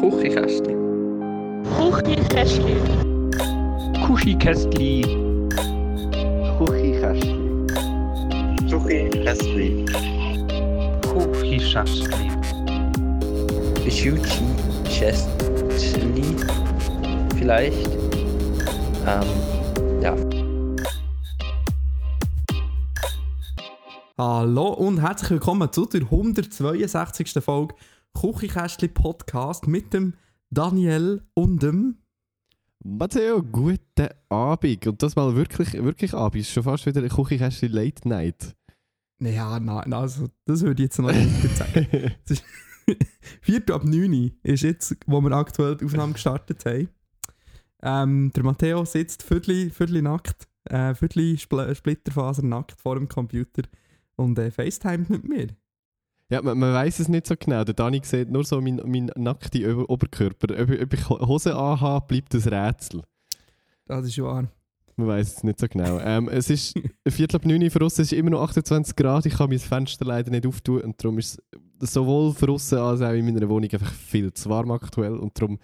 Küchenkästli. Kuschikästli. Küchenkästli. Küchenkästli. Kuschikästli. Schuchi Chestli. Vielleicht. Ähm, ja. Hallo und herzlich willkommen zu der 162. Folge Küchenkästli Podcast mit dem Daniel und dem. Matteo, guten Abend. Und das mal wirklich, wirklich Abend. Ist schon fast wieder ein Küchenkästchen Late Night. Ja, nein, also, das würde ich jetzt noch nicht sagen. 4. ab 9 Uhr ist jetzt, wo wir aktuell die Aufnahme gestartet haben. Ähm, der Matteo sitzt viertel, viertel nackt, äh, viertel Spl Splitterfaser nackt vor dem Computer und äh, FaceTimet mit mir. Ja, man, man weiß es nicht so genau. Der Dani sieht nur so meinen mein nackten Ober Oberkörper. Ob, ob ich Hose anhabe, bleibt ein Rätsel. Das ist wahr. Man weiß es nicht so genau. ähm, es ist Viertel ab 9 Uhr für uns, es ist immer noch 28 Grad. Ich kann mein Fenster leider nicht auftun und darum ist es sowohl für uns als auch in meiner Wohnung einfach viel zu warm aktuell und darum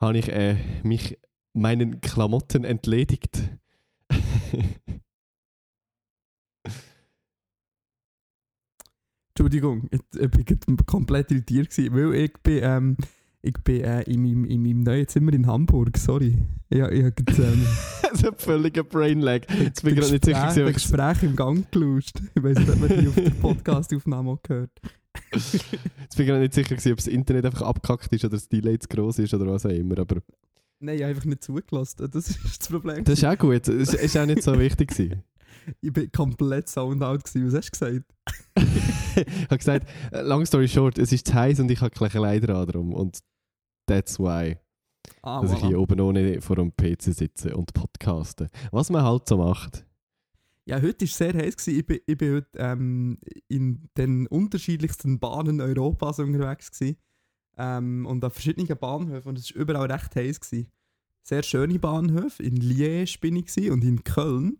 habe ich äh, mich meinen Klamotten entledigt. Entschuldigung, ich, ich bin komplett irritiert gewesen, weil ich bin, ähm, ich bin äh, in, meinem, in meinem neuen Zimmer in Hamburg, sorry. Ich, ich habe ähm, das ist ein völliger Brainlag. Jetzt bin ich gerade nicht sicher, gewesen, ich's- Gespräch im Gang gelauscht. Ich weiß nicht, ob man die auf der Podcast-Aufnahme auch gehört. Jetzt bin ich gerade nicht sicher, gewesen, ob das Internet einfach abgekackt ist oder das Delay zu groß ist oder was auch immer. Aber Nein, ich habe einfach nicht zugelassen. Das ist das Problem. das ist auch gut. Das ist, ist auch nicht so wichtig. Gewesen. Ich bin komplett sound out gewesen. Was hast du gesagt? ich habe gesagt, äh, long story short, es ist zu heiß und ich habe gleich Kleider an drum. Und that's why, Ah, dass ich voilà. hier oben ohne vor dem PC sitze und podcaste. Was man halt so macht. Ja, heute war es sehr heiß. Gewesen. Ich bin, ich bin heute ähm, in den unterschiedlichsten Bahnen Europas unterwegs. Gewesen. Ähm, und an verschiedenen Bahnhöfen. Und es war überall recht heiß. Gewesen. Sehr schöne Bahnhöfe. In Liège bin ich gewesen und in Köln.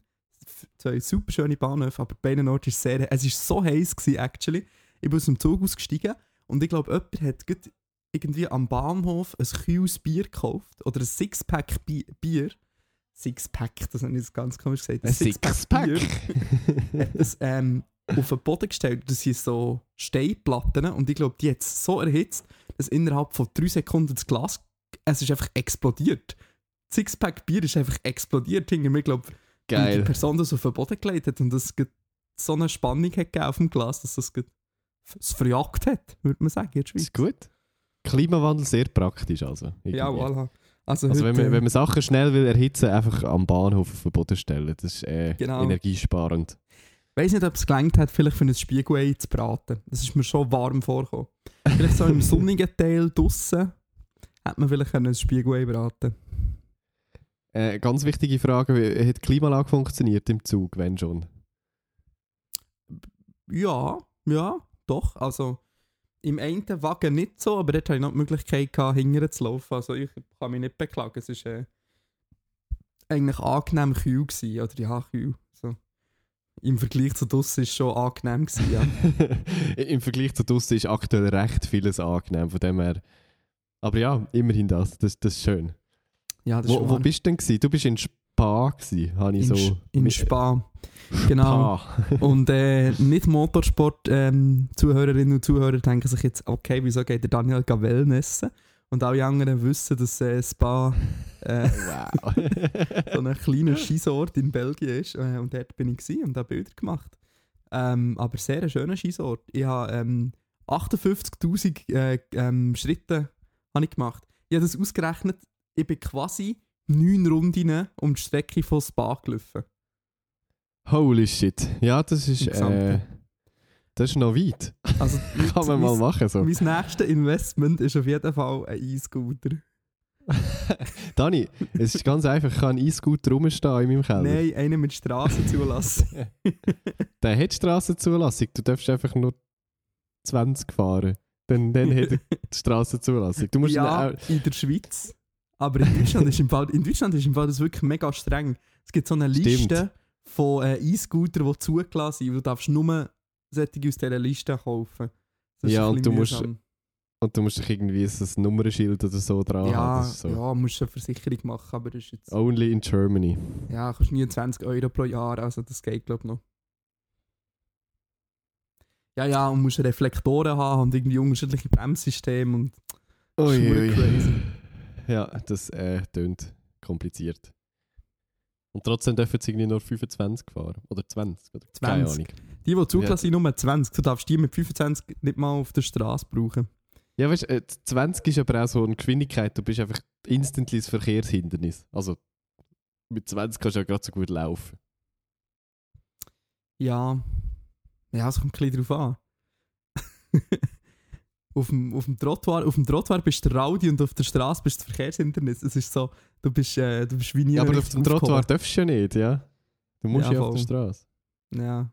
Zwei super schöne Bahnhöfe, aber bei beiden Orten ist sehr Es war so heiß, gewesen, actually. Ich bin aus dem Zug ausgestiegen und ich glaube, jemand hat irgendwie am Bahnhof ein kühles Bier gekauft. Oder ein Sixpack Bi Bier. Sixpack, das habe ich jetzt ganz komisch gesagt. Ein Sixpack. Bier hat es ähm, auf den Boden gestellt. Das sind so Steinplatten und ich glaube, die hat es so erhitzt, dass innerhalb von drei Sekunden das Glas es ist einfach explodiert. Das Sixpack Bier ist einfach explodiert hinter mir. Ich glaube, weil die Geil. Person das auf den Boden gelegt hat und das gerade so eine Spannung hat auf dem Glas, dass das es verjagt hat, würde man sagen. in der Schweiz. Ist gut. Klimawandel sehr praktisch also. irgendwie. Ja, voilà. Also, Also wenn man, wenn man Sachen schnell will erhitzen, einfach am Bahnhof auf den Boden stellen. Das ist äh, Genau. energiesparend. Ich weiß nicht, ob es gelangt hat, vielleicht für ein Spiegelei zu braten. Das ist mir schon warm vorgekommen. Vielleicht so im sonnigen Teil draussen hätte man vielleicht ein Spiegelei braten Äh, ganz wichtige Frage, wie hat die Klimaanlage funktioniert im Zug, wenn schon? Ja, ja, doch. Also im einen Wagen nicht so, aber dort hatte ich noch die Möglichkeit, gehabt, hinterher zu laufen. Also ich kann mich nicht beklagen. Es war äh, eigentlich angenehm kühl. Gewesen, oder ja, kühl. So. Im Vergleich zu draussen war es schon angenehm. Gewesen, ja. Im Vergleich zu draussen ist aktuell recht vieles angenehm, von dem her. Aber ja, immerhin das, das, das ist schön. Ja, das Wo, wo bist du denn gewesen? Du bist in Spa gewesen, habe ich in, so... In mit- Spa. Genau. Spa. Und äh, nicht Motorsport-Zuhörerinnen und Zuhörer denken sich jetzt, okay, wieso geht der Daniel Wellnessen? Und alle anderen wissen, dass äh, Spa äh, wow. so ein kleiner Skisort in Belgien ist. Äh, und dort bin ich gewesen und habe Bilder gemacht. Ähm, aber sehr ein schöner Skisort. Ich habe ähm, 58'000 äh, ähm, Schritte habe ich gemacht. Ich habe das ausgerechnet, ich bin quasi neun Runden um die Strecke von Spa gelaufen. Holy shit. Ja, das ist... Äh, das ist noch weit. Also, Kann man mal machen so. Mein nächstes Investment ist auf jeden Fall ein E-Scooter. Dani, es ist ganz einfach, ich kann einen E-Scooter rumstehen in meinem Keller. Nein, einen mit Straßenzulassung. Der hat Strassenzulassung, du darfst einfach nur 20 fahren. Dann, dann hat er die Strassenzulassung. Du musst ja, auch, in der Schweiz. Aber in Deutschland ist im Fall, in Deutschland ist im Fall das wirklich mega streng. Es gibt so eine Stimmt. Liste von äh, E-Scootern, die zugelassen sind. Du darfst nur solche aus dieser Liste kaufen. Ja, und du musst-. Und du musst dich irgendwie so ein Nummernschild oder so dran haben. ja, ist so. ja, musst du eine Versicherung machen, aber das ist jetzt... Only in Germany. Ja, kostet 29 Euro pro Jahr, also das geht glaube ich noch. Ja, ja, und musst Reflektoren haben und irgendwie unterschiedliche Bremssysteme und Ui, ui. crazy. Ja, das äh, tönt kompliziert. Und trotzdem dürfen sie irgendwie nur 25 fahren. Oder 20. Oder? Keine 20. Ahnung. Die, die zugelassen sind, nur 20. Du darfst die mit 25 nicht mal auf der Straße brauchen. Ja, weißt du, äh, 20 ist aber auch so eine Geschwindigkeit, du bist einfach instantly das Verkehrshindernis. Also mit 20 kannst du ja gerade so gut laufen. Ja. Ja, es kommt ein bisschen drauf an. auf, dem, auf, dem Trottoir, auf dem Trottoir bist du Raudi und auf der Straße bist du das Verkehrshindernis. Es ist so, du bist, äh, du bist wie nie Ja, aber auf dem Trottoir darfst du ja nicht, ja? Du musst Ja, ja, auf der Straße. Ja.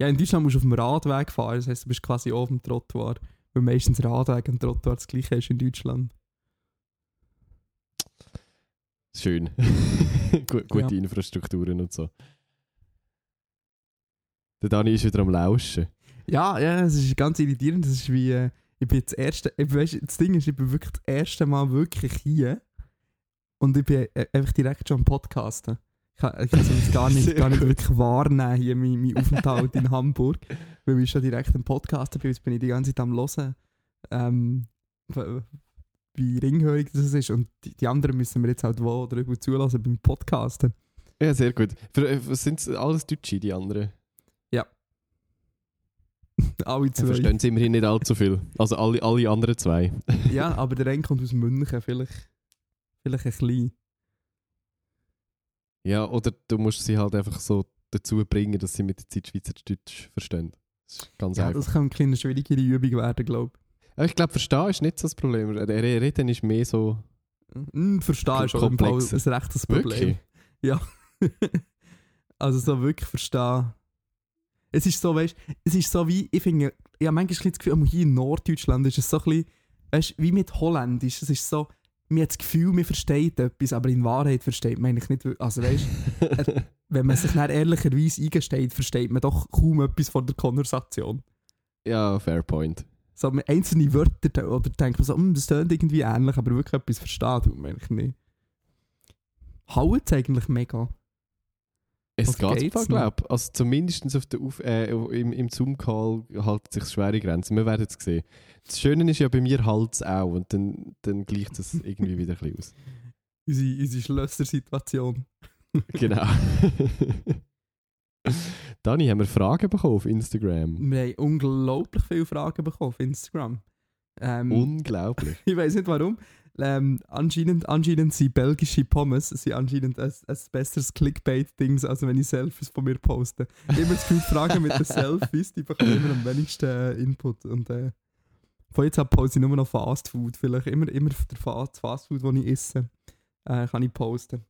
Ja, in Deutschland musst du auf dem Radweg fahren, das heisst, du bist quasi auf dem Trottoir. Weil meistens Radweg und Trottoir das gleiche ist in Deutschland. Schön. Gu- Gute Ja. Infrastrukturen und so. Der Dani ist wieder am Lauschen. Ja, ja, es ist ganz irritierend. Das ist wie, äh, ich bin das erste, ich, weißt, das Ding ist, ich bin wirklich das erste Mal wirklich hier und ich bin äh, einfach direkt schon am Podcasten. Ich kann, ich kann es gar nicht, gar nicht wirklich wahrnehmen, hier mein, mein Aufenthalt in Hamburg, weil ich schon direkt am Podcasten bin. Jetzt bin ich die ganze Zeit am Hören, ähm, wie ringhörig das ist und die, die anderen müssen wir jetzt halt wo drüber zulassen beim Podcasten. Ja, sehr gut. Für, äh, sind alles Deutsche, die anderen? Alle Ja, zwei. verstehen sie immerhin nicht allzu viel. Also alle, alle anderen zwei. Ja, aber der eine kommt aus München, vielleicht, vielleicht ein bisschen. Ja, oder du musst sie halt einfach so dazu bringen, dass sie mit der Zeit Schweizerdeutsch verstehen. Das ist ganz Ja, einfach. das kann eine schwierigere Übung werden, glaube Aber ich glaube, verstehen ist nicht so das Problem. Reden ist mehr so ich. Hm, Verstehen ist Komplexer. ein rechtes Problem. wirklich. also so wirklich verstehen. Es ist so, weißt es ist so wie, ich finde, habe manchmal das Gefühl, hier in Norddeutschland ist es so ein bisschen, weißt wie mit Holländisch. Es ist so, man hat das Gefühl, man versteht etwas, aber in Wahrheit versteht man eigentlich nicht. wirklich- Also weißt wenn man sich dann ehrlicherweise eingesteht, versteht man doch kaum etwas von der Konversation. Ja, fair point. So einzelne Wörter de- oder denkt man so, «Hm, das tönt irgendwie ähnlich, aber wirklich etwas versteht man eigentlich nicht. Hauen es eigentlich mega. Es geht glaube Also zumindest auf der auf, äh, im, im Zoom-Call halten sich schwere Grenzen. Wir werden es sehen. Das Schöne ist ja, bei mir halt es auch und dann, dann gleicht es irgendwie wieder ein bisschen aus. Unsere, unsere Schlösser-Situation. Genau. Dani, haben wir Fragen bekommen auf Instagram? Wir haben unglaublich viele Fragen bekommen auf Instagram. Ähm, Unglaublich. ich weiß nicht warum. Ähm, anscheinend, anscheinend sind belgische Pommes sind anscheinend ein, ein besseres Clickbait-Ding, als wenn ich Selfies von mir poste. Ich habe immer das Gefühl, die Fragen mit den Selfies, die bekommen immer am wenigsten äh, Input. Und äh, von jetzt ab poste ich nur noch Fast Food. Vielleicht immer, immer der Fa- das Fast Food, das ich esse, äh, kann ich posten.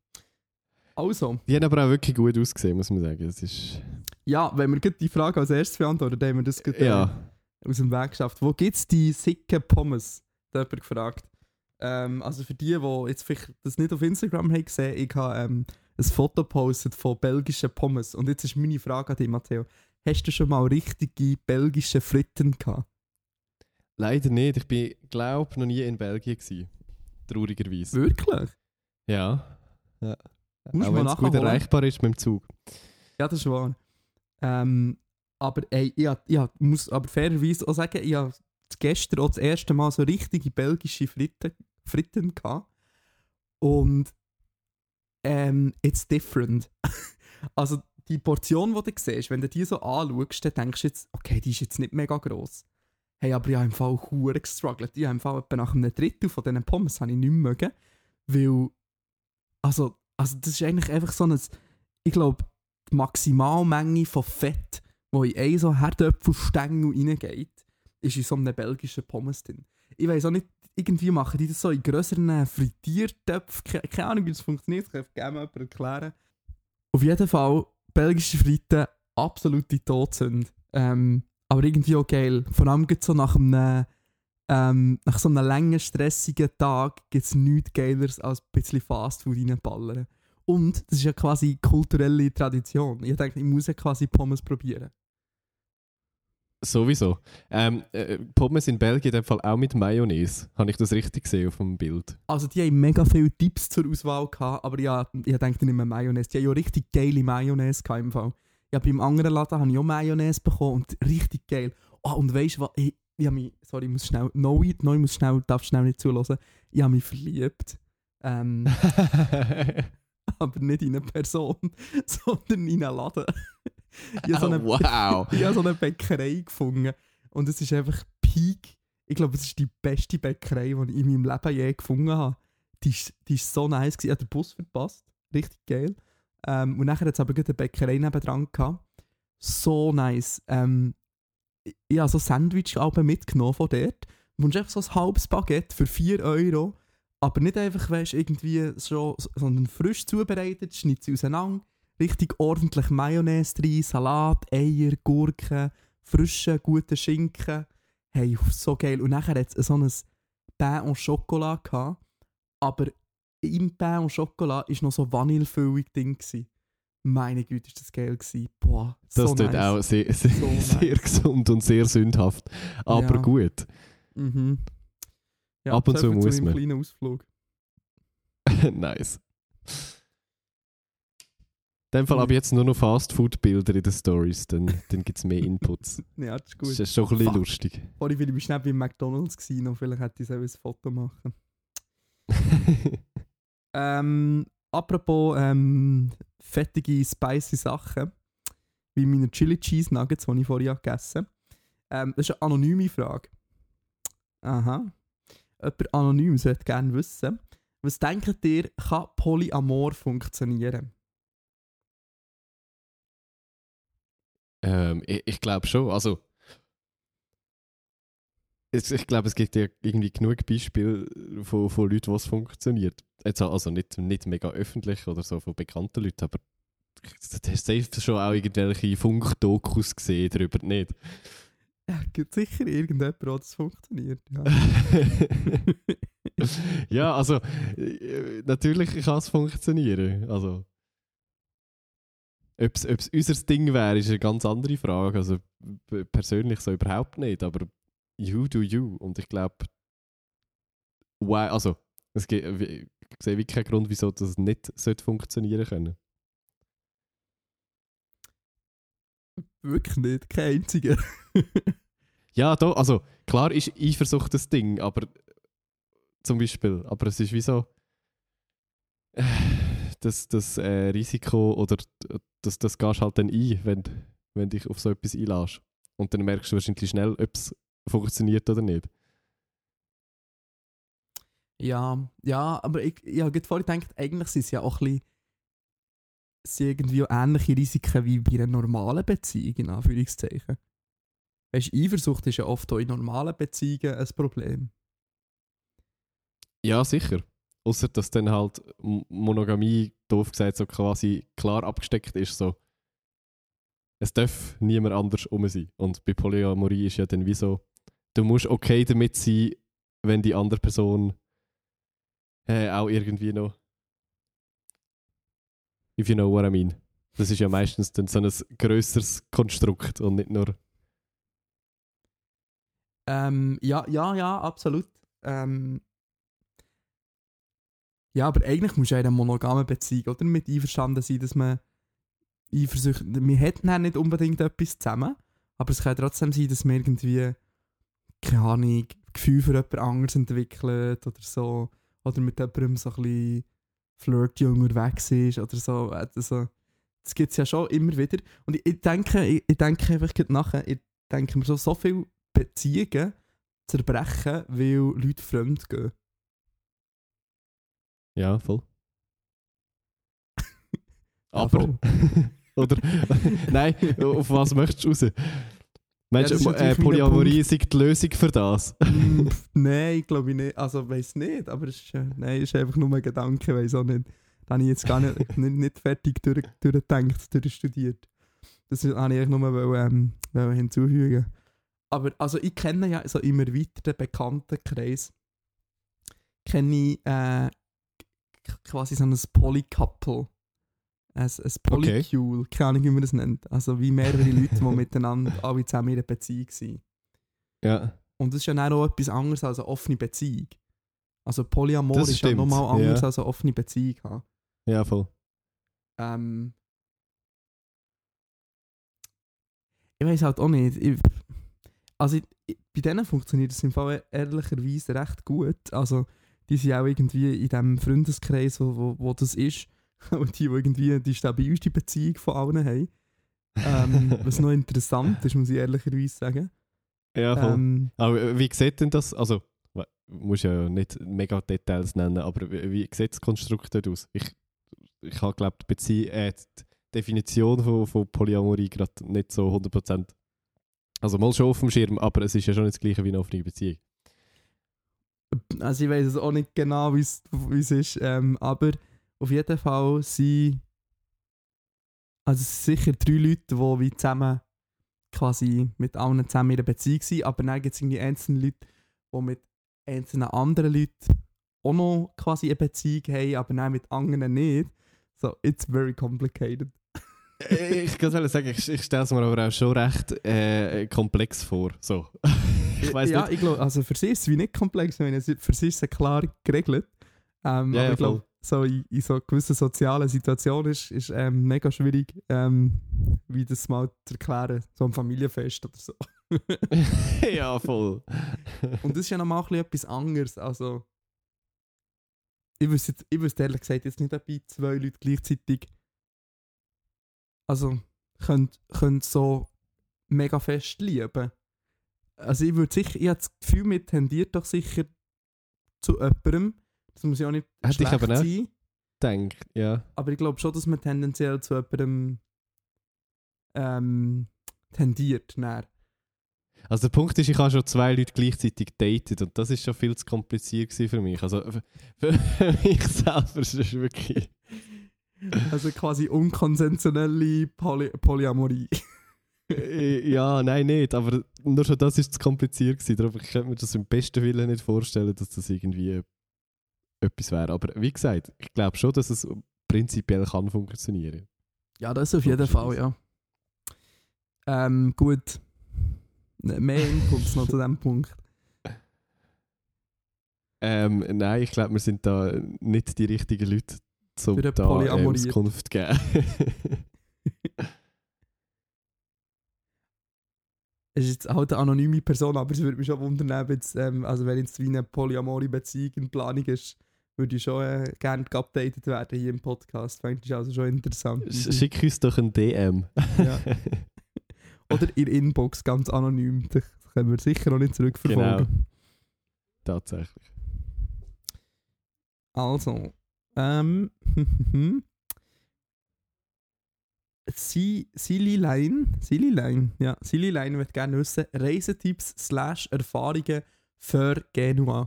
Also, Die haben aber auch wirklich gut ausgesehen, muss man sagen. Es ist, ja, wenn wir die Frage als erstes beantworten, dann haben wir das gleich, äh, ja, aus dem Weg geschafft. Wo gibt es die sicken Pommes? Da hat jemand gefragt. Ähm, also für die, die jetzt vielleicht das nicht auf Instagram haben gesehen, ich habe ähm, ein Foto gepostet von belgischen Pommes. Und jetzt ist meine Frage an dich, Matteo. Hast du schon mal richtige belgische Fritten gehabt? leider nicht. Ich bin, glaube noch nie in Belgien gewesen. Traurigerweise. Wirklich? Ja. ja. Musst Auch mal wenn es gut erreichbar ist mit dem Zug. Ja, das ist wahr. Ähm, aber ey, ich, ich muss aber fairerweise auch sagen, ich habe gestern auch das erste Mal so richtige belgische Fritten, Fritten gehabt. Und ähm, it's different. also die Portion, die du siehst, wenn du die so anschaust, dann denkst du jetzt, okay, die ist jetzt nicht mega gross. Hey, aber ich habe im Fall hure gestruggelt. Ich habe im Fall etwa nach einem Drittel von diesen Pommes habe ich nicht mögen, weil also, also das ist eigentlich einfach so ein, ich glaube, die Maximalmenge von Fett, die in einen so Herdöpfelstängel reingeht, ist in so einem belgischen Pommes drin. Ich weiß auch nicht, irgendwie machen die das so in grösseren Frittiertöpfen. Keine, Ahnung, wie das funktioniert. Ich kann gerne mal jemand erklären. Auf jeden Fall, belgische Fritten, absolute Todsünde. Ähm, aber irgendwie auch geil. Vor allem gibt's so nach einem, ähm, nach so einem langen, stressigen Tag gibt es nichts Geileres als ein bisschen Fastfood reinballern. Und das ist ja quasi kulturelle Tradition. Ich denke, ich muss ja quasi Pommes probieren. Sowieso. Ähm, äh, Pommes in Belgien in dem Fall auch mit Mayonnaise. Habe ich das richtig gesehen auf dem Bild? Also die haben mega viele Tipps zur Auswahl gehabt, aber ja, ich denke nicht mehr Mayonnaise. Die haben ja richtig geile Mayonnaise gehabt im Fall. Ja, beim anderen Laden habe ich auch Mayonnaise bekommen und richtig geil. Oh, und weißt du was? Ich, ich habe mich, sorry, ich muss schnell, no, no, ich muss schnell, darf schnell nicht zulassen. Ich habe mich verliebt. Ähm, aber nicht in eine Person, sondern in einen Laden. Ich habe so, eine- wow. ich habe so eine Bäckerei gefunden und es ist einfach Peak. Ich glaube, es ist die beste Bäckerei, die ich in meinem Leben je gefunden habe. Die ist, die ist so nice. Gewesen. Ich habe den Bus verpasst. Richtig geil. Ähm, und nachher hat es aber eine Bäckerei nebendran gehabt. So nice. Ähm, ich- habe so Sandwich mitgenommen von dort. Du einfach so ein halbes Baguette für 4 Euro. Aber nicht einfach, weißt irgendwie so, sondern frisch zubereitet, schnitzt sie auseinander. Richtig ordentlich Mayonnaise drin, Salat, Eier, Gurken, frischen, guten Schinken. Hey, so geil. Und nachher hat es so ein Pain au Chocolat gehabt. Aber im Pain au Chocolat war noch so Vanillefüllung drin. Gewesen. Meine Güte, ist das geil gewesen. Boah, Das so tut nice. auch sehr, sehr, So nice. sehr gesund und sehr sündhaft. Aber Ja. gut. Mhm. Ja, Ab und zu muss man. kleinen Ausflug. nice. Dem Fall Ui. aber jetzt nur noch Fastfood-Bilder in den Stories, dann, dann gibt es mehr Inputs. Ja, das ist Das gut. ist schon ein bisschen Fuck. lustig. Vorhin war ich schnell beim McDonalds gewesen, und vielleicht hätte ich so ein Foto machen Ähm, apropos ähm, fettige, spicy Sachen, wie meine Chili Cheese Nuggets, die ich vorhin gegessen habe. Ähm, das ist eine anonyme Frage. Aha. Jemand anonym sollte gerne wissen, was denkt ihr, kann Polyamor funktionieren? Ähm, ich ich glaube schon. Also, es, ich glaube, es gibt ja irgendwie genug Beispiele von, von Leuten, wo es funktioniert. Jetzt, also nicht, nicht mega öffentlich oder so von bekannten Leuten, aber du hast safe schon auch irgendwelche Funkdokus gesehen darüber, nicht? Ja, gibt sicher irgendjemand, der das funktioniert. Ja. ja, also äh, natürlich kann es funktionieren. Also, ob es unser Ding wäre, ist eine ganz andere Frage. Also persönlich so überhaupt nicht, aber you do you. Und ich glaube, why, also es gibt, ich sehe wirklich keinen Grund, wieso das nicht sollte funktionieren können. Wirklich nicht, kein einziger. Ja, da, also klar ist Eifersucht das Ding, aber zum Beispiel, aber es ist wie so äh, das, das äh, Risiko oder das, das gehst halt dann ein, wenn, wenn dich auf so etwas einlässt. Und dann merkst du wahrscheinlich schnell, ob es funktioniert oder nicht. Ja, ja, aber ich, ich habe gerade vorhin gedacht, eigentlich sind es ja auch ein bisschen irgendwie ähnliche Risiken wie bei einer normalen Beziehung, in Anführungszeichen. Weißt du, Eifersucht ist ja oft auch in normalen Beziehungen ein Problem. Ja, sicher. Außer dass dann halt Monogamie, doof gesagt, so quasi klar abgesteckt ist, so es darf niemand anders um sein. Und bei Polyamorie ist ja dann wie so, du musst okay damit sein, wenn die andere Person äh, auch irgendwie noch if you know what I mean. Das ist ja meistens dann so ein grösseres Konstrukt und nicht nur Ähm, ja, ja, ja, absolut. Ähm, ja, aber eigentlich muss ja in einer monogamen Beziehung oder mit einverstanden sein, dass man Eifersucht, wir hätten ja nicht unbedingt etwas zusammen, aber es kann trotzdem sein, dass man irgendwie, keine Ahnung, Gefühl für jemand anderes entwickelt oder so, oder mit jemandem so ein bisschen flirty unterwegs ist oder so. Also, das gibt es ja schon immer wieder. Und ich, ich denke, ich, ich denke einfach nachher, ich denke mir so, so viele Beziehungen zerbrechen, weil Leute fremd gehen. Ja, voll. Ja, Aber. voll. Oder. Nein, auf was möchtest du raus? Meinst ist du, äh, Polyamorie ist die Lösung für das? Nein, glaube ich nicht. Also, weiß nicht, aber es ist, äh, nein, ist einfach nur ein Gedanke, weiß auch nicht. Da habe ich jetzt gar nicht, nicht, nicht fertig durch, durchgedacht, durchstudiert. Das habe ich eigentlich nur wollen, ähm, wollen hinzufügen. Aber also ich kenne ja so im erweiterten Bekanntenkreis kenne ich äh, quasi so ein Polycouple. Ein, ein Polycule, keine Ahnung, wie man das nennt. Also wie mehrere Leute, die miteinander alle zusammen in einer Beziehung sind. Ja. Und das ist ja dann auch etwas anderes als eine offene Beziehung. Also Polyamor Das ist ja nochmal anders ja. als eine offene Beziehung. haben. Ja, voll. Ähm, ich weiß halt auch nicht. Ich, also ich, ich, bei denen funktioniert es im Fall ehrlicherweise recht gut. Also die sind auch irgendwie in dem Freundeskreis, wo, wo, wo das ist. Und die, die irgendwie die stabilste Beziehung von allen haben. Ähm, was noch interessant ist, muss ich ehrlicherweise sagen. Ja, voll. Ähm, Aber wie sieht denn das? Also, muss ja nicht mega Details nennen, aber wie, wie sieht das Konstrukt dort aus? Ich, ich habe, glaube die, Bezie äh, die Definition von, von Polyamorie gerade nicht so 100%. Also mal schon auf dem Schirm, aber es ist ja schon nicht das gleiche wie eine offene Beziehung. Also ich weiß es auch nicht genau, wie es ist, ähm, aber auf jeden Fall sind also sicher drei Leute, die wie zusammen quasi mit allen zusammen in einer Beziehung sind, aber dann gibt es irgendwie einzelne Leute, die mit einzelnen anderen Leuten auch noch quasi eine Beziehung haben, aber dann mit anderen nicht. So, it's very complicated. Äh, ich kann sagen, ich, ich stelle es mir aber auch schon recht äh, komplex vor. So. ich weiß ja, nicht. ich glaube, also für sie ist es wie nicht komplex, meine, es- für sie ist es klar geregelt. Ähm, Ja, aber ja, ich glaube, so in, in so gewissen sozialen Situationen ist es ähm, mega schwierig, ähm, wie das mal zu erklären, so am Familienfest oder so. ja, voll. Und das ist ja nochmal ein bisschen etwas anderes. Also, ich wüsste, ich wüsste ehrlich gesagt jetzt nicht, ob ich zwei Leute gleichzeitig also können, können so mega fest lieben. Also ich würde sicher, ich habe das Gefühl, mir tendiert doch sicher zu jemandem. Das muss ja auch nicht Hätte ich schlecht aber nicht. sein. Denk, ja. Aber ich glaube schon, dass man tendenziell zu jemandem ähm, tendiert. Dann. Also der Punkt ist, ich habe schon zwei Leute gleichzeitig datet und das ist schon viel zu kompliziert für mich. Also für, für mich selber ist es wirklich... Also quasi unkonventionelle Poly Polyamorie. Ja, nein, nicht, aber nur schon das ist zu kompliziert gewesen. Darum, ich könnte mir das im besten Willen nicht vorstellen, dass das irgendwie etwas wäre. Aber wie gesagt, ich glaube schon, dass es prinzipiell kann funktionieren. Ja, das auf jeden Fall, ja. Ähm, gut. Ne, Mehr Inputs noch zu diesem Punkt. Ähm, nein, ich glaube, wir sind da nicht die richtigen Leute, um Für eine da Polyamorie. Auskunft geben. Es ist jetzt halt eine anonyme Person, aber es würde mich schon wundern, jetzt, ähm, also wenn jetzt wie eine Polyamorie-Beziehung in Planung ist, würde ich schon äh, gerne geupdatet werden hier im Podcast. Fände ich also schon interessant. Sch- Schick uns doch ein DM. Ja. Oder in Inbox, ganz anonym. Das können wir sicher noch nicht zurückverfolgen. Genau. Tatsächlich. Also, ähm, Silly Line, Silly Line, ja, Silly Line wird gerne wissen, Reisetipps slash Erfahrungen für Genua.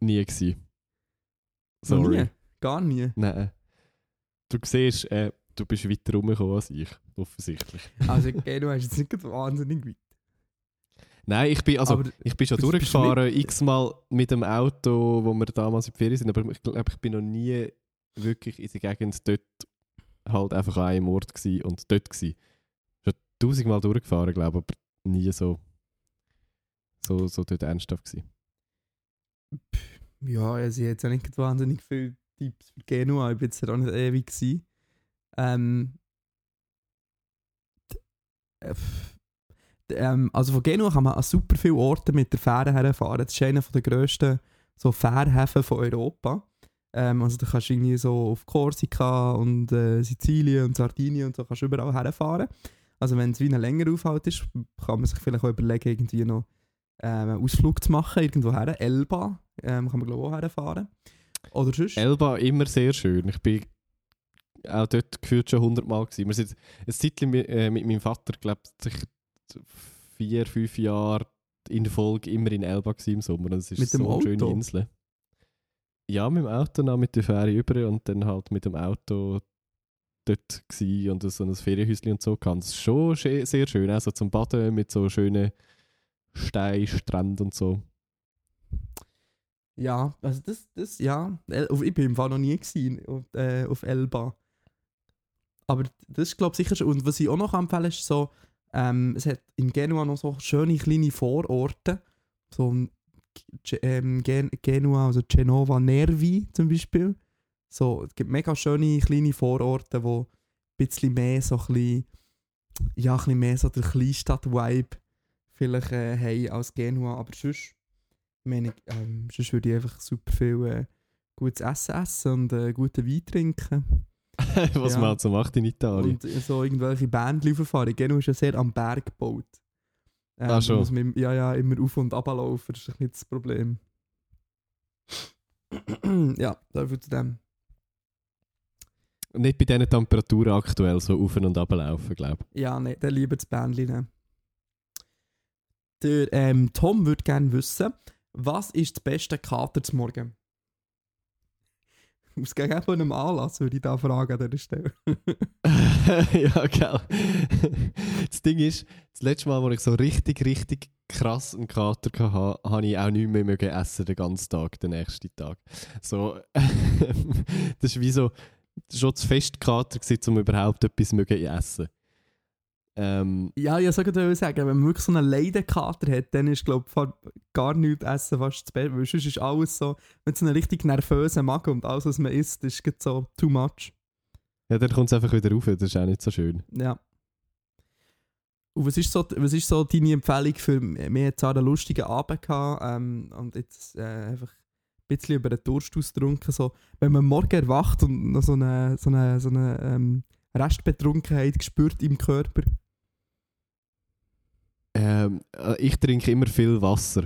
Nie gewesen. Sorry. Nie? Gar nie. Nein. Du siehst, äh, du bist weiter rumgekommen als ich. Offensichtlich. Also Genua ist jetzt nicht wahnsinnig weit. Nein, ich bin, also, Aber ich bin schon durchgefahren, x-mal mit dem Auto, wo wir damals in die Ferien sind, aber ich glaube, ich bin noch nie wirklich in der Gegend dort halt einfach an einem Ort gsi und dort gsi. Schon tausendmal durchgefahren, glaube ich, aber nie so, so, so dort ernsthaft gsi. Ja, also ich habe jetzt nicht wahnsinnig viele Tipps für Genua, ich bin jetzt auch nicht ewig gewesen. Ähm, äh, ähm, also von Genua kann man an super viele Orte mit der Fähre herfahren. Das ist einer der grössten so Fährhäfen von Europa. Ähm, also da kannst du irgendwie so auf Korsika und äh, Sizilien und Sardinien und so kannst überall herfahren. Also wenn es wie ein längerer Aufhalt ist, kann man sich vielleicht auch überlegen, irgendwie noch ähm, einen Ausflug zu machen, irgendwo her. Elba ähm, kann man glaube ich auch herfahren. Oder sonst? Elba immer sehr schön. Ich bin auch dort gefühlt schon hundertmal gewesen. Wir sind ein Zeitchen mit, äh, mit meinem Vater, glaube ich, vier, fünf Jahre in Folge immer in Elba im Sommer. Es ist Mit dem so eine schöne Auto? Insel. Ja, mit dem Auto noch mit der Fähre über und dann halt mit dem Auto dort gsi und so ein Ferienhäuschen und so kann. Das ist schon sehr schön, also zum Baden mit so schönen Steinstränden und so. Ja, also das, das, ja. Ich bin im Fall noch nie gewesen, auf, äh, auf Elba. Aber das ist, glaube ich, sicher schon. Und was ich auch noch empfehlen ist so, ähm, es hat in Genua noch so schöne kleine Vororte. So ähm, Gen Genua, also Genova Nervi zum Beispiel. So, es gibt mega schöne kleine Vororte, wo ein bisschen mehr so ein bisschen, ja, ein bisschen mehr so der Kleinstadt-Vibe vielleicht äh, haben als Genua. Aber sonst, ich meine, ähm, sonst würde ich einfach super viel äh, gutes Essen essen und äh, guten Wein trinken. Was Ja. man halt so macht in Italien. Und so irgendwelche Bändchen auffahren. Genua ist ja sehr am Berg gebaut. Ähm, Ah, schon. Muss man, ja, ja, immer auf und ab laufen, das ist nicht das Problem. ja, dafür zu dem. Nicht bei diesen Temperaturen aktuell so auf und ab laufen, glaube Ja, nein, dann lieber das Bändchen nehmen. Der ähm, Tom würde gerne wissen, was ist das beste Kater zum Morgen? Aus gegebenem Anlass würde ich da fragen an dieser Stelle. ja, gell. das Ding ist, das letzte Mal, als ich so richtig, richtig krass einen Kater hatte, habe ich auch nicht mehr essen den ganzen Tag, den nächsten Tag. So, das ist wie so schon zu fest Kater um überhaupt etwas mögen essen. Ähm, Ja, ja, so würde ich sagen, wenn man wirklich so einen Leidenkater hat, dann ist, glaube ich, gar nichts essen fast Beste. Weil sonst ist alles so, wenn so einen richtig nervösen Magen und alles, was man isst, ist so too much. ja, dann kommt es einfach wieder rauf, das ist auch nicht so schön. Ja. Und was ist so, was ist so deine Empfehlung für, hatten zwar einen lustigen Abend gehabt, ähm, und jetzt äh, einfach ein bisschen über den Durst ausgetrunken, so, wenn man morgen erwacht und noch so eine, so eine, so eine ähm, Restbetrunkenheit spürt im Körper. Ähm, äh, ich trinke immer viel Wasser.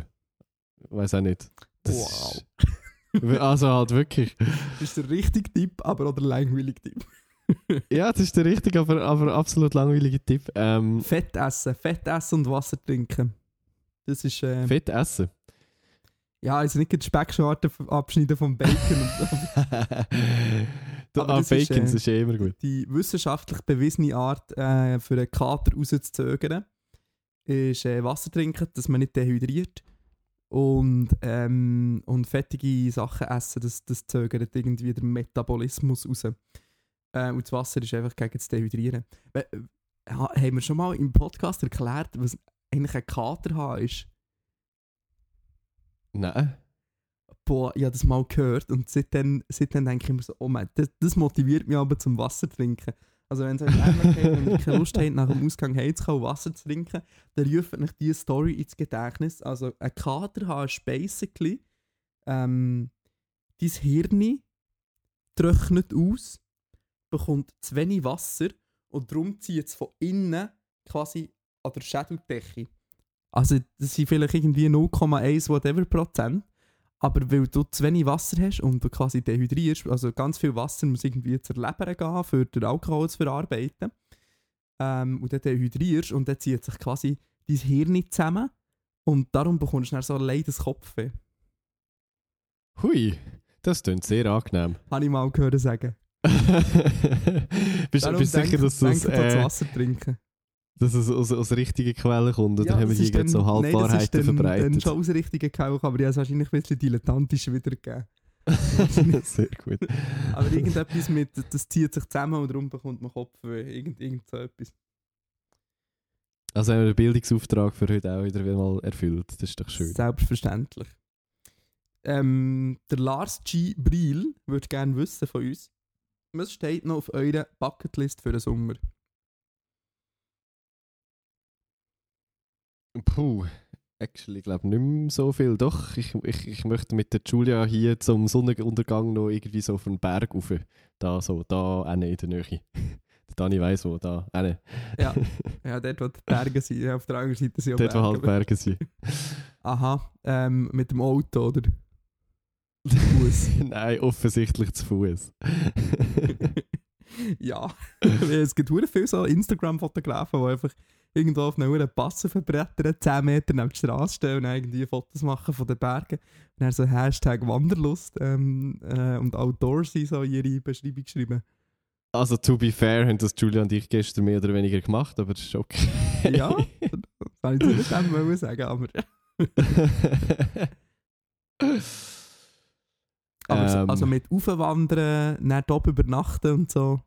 Weiß auch nicht. Das Wow. Ist, also halt wirklich. Das ist der richtige Tipp, aber auch der langweilige Tipp. Ja, das ist der richtige, aber, aber absolut langweilige Tipp. Ähm, Fett essen, Fett essen und Wasser trinken. Das ist, äh, Fett essen. ja, also nicht die Speckschwarte abschneiden vom Bacon. Aber ah, das ist, Bacon, das äh, ist eh immer gut. die wissenschaftlich bewiesene Art, äh, für einen Kater rauszuzögern, ist äh, Wasser trinken, dass man nicht dehydriert. Und, ähm, und fettige Sachen essen, das, das zögert irgendwie den Metabolismus raus. Äh, und das Wasser ist einfach gegen das Dehydrieren. We- äh, ha- haben wir schon mal im Podcast erklärt, was eigentlich ein Kater haben ist? Nein. Boah, ich habe das mal gehört und seitdem, seitdem denke ich mir so, oh mein, das, das motiviert mich aber zum Wasser trinken. Also wenn es euch ähnlich geht und keine Lust habt, nach dem Ausgang heimzukommen Wasser zu trinken, dann ruft euch diese Story ins Gedächtnis. Also ein Kater haben ist basically, ähm, dein Hirn trocknet aus, bekommt zu wenig Wasser und darum zieht es von innen quasi an der Schädeldecke. Also das sind vielleicht irgendwie 0,1 whatever Prozent. Aber weil du zu wenig Wasser hast und du quasi dehydrierst, also ganz viel Wasser muss irgendwie zur Leber gehen, für den Alkohol zu verarbeiten. Ähm, und dann dehydrierst und dann zieht sich quasi dein Hirn zusammen und darum bekommst du dann so ein leides Kopfweh. Hui, das klingt sehr angenehm. Habe ich mal gehört sagen. bist du sicher, dass das, denk an das äh, Wasser trinken. Dass es aus, aus richtigen Quellen kommt? Oder Ja, haben wir hier gerade so dann- nein, das ist Halbwahrheiten verbreitet? schon aus richtigen Kauch, aber ich habe es wahrscheinlich ein bisschen dilettantisch wiedergegeben. sehr gut. Aber irgendetwas mit, das zieht sich zusammen und darum bekommt man Kopfweh. Irgend, irgend so etwas. Also haben wir den Bildungsauftrag für heute auch wieder mal erfüllt. Das ist doch schön. Selbstverständlich. Ähm, der Lars G. Briel würde gerne wissen von uns, was steht noch auf eurer Bucketlist für den Sommer? Puh, actually, ich glaube nicht mehr so viel. Doch, ich, ich, ich möchte mit der Julia hier zum Sonnenuntergang noch irgendwie so auf einen Berg rauf. Da, so, da, eine in der Nähe. Der Dani weiss wo, da, eine. Ja, ja dort, wo die Berge sind. Auf der anderen Seite sind auch Dort, wo halt Berge. Berge sind. Aha, ähm, mit dem Auto, oder? Fuß. Nein, offensichtlich zu Fuß. ja, es gibt hure viele so Instagram-Fotografen, die einfach irgendwo auf einer hohen Passe verbrettern, 10 Meter neben der Straße stehen und irgendwie Fotos machen von den Bergen. Und dann so Hashtag Wanderlust ähm, äh, und Outdoorsy so in ihre Beschreibung geschrieben. Also, to be fair, haben das Julia und ich gestern mehr oder weniger gemacht, aber das ist okay. Ja, das kann ich nicht dem sagen, aber Also, Ähm, also mit Aufwandern, dann oben übernachten und so.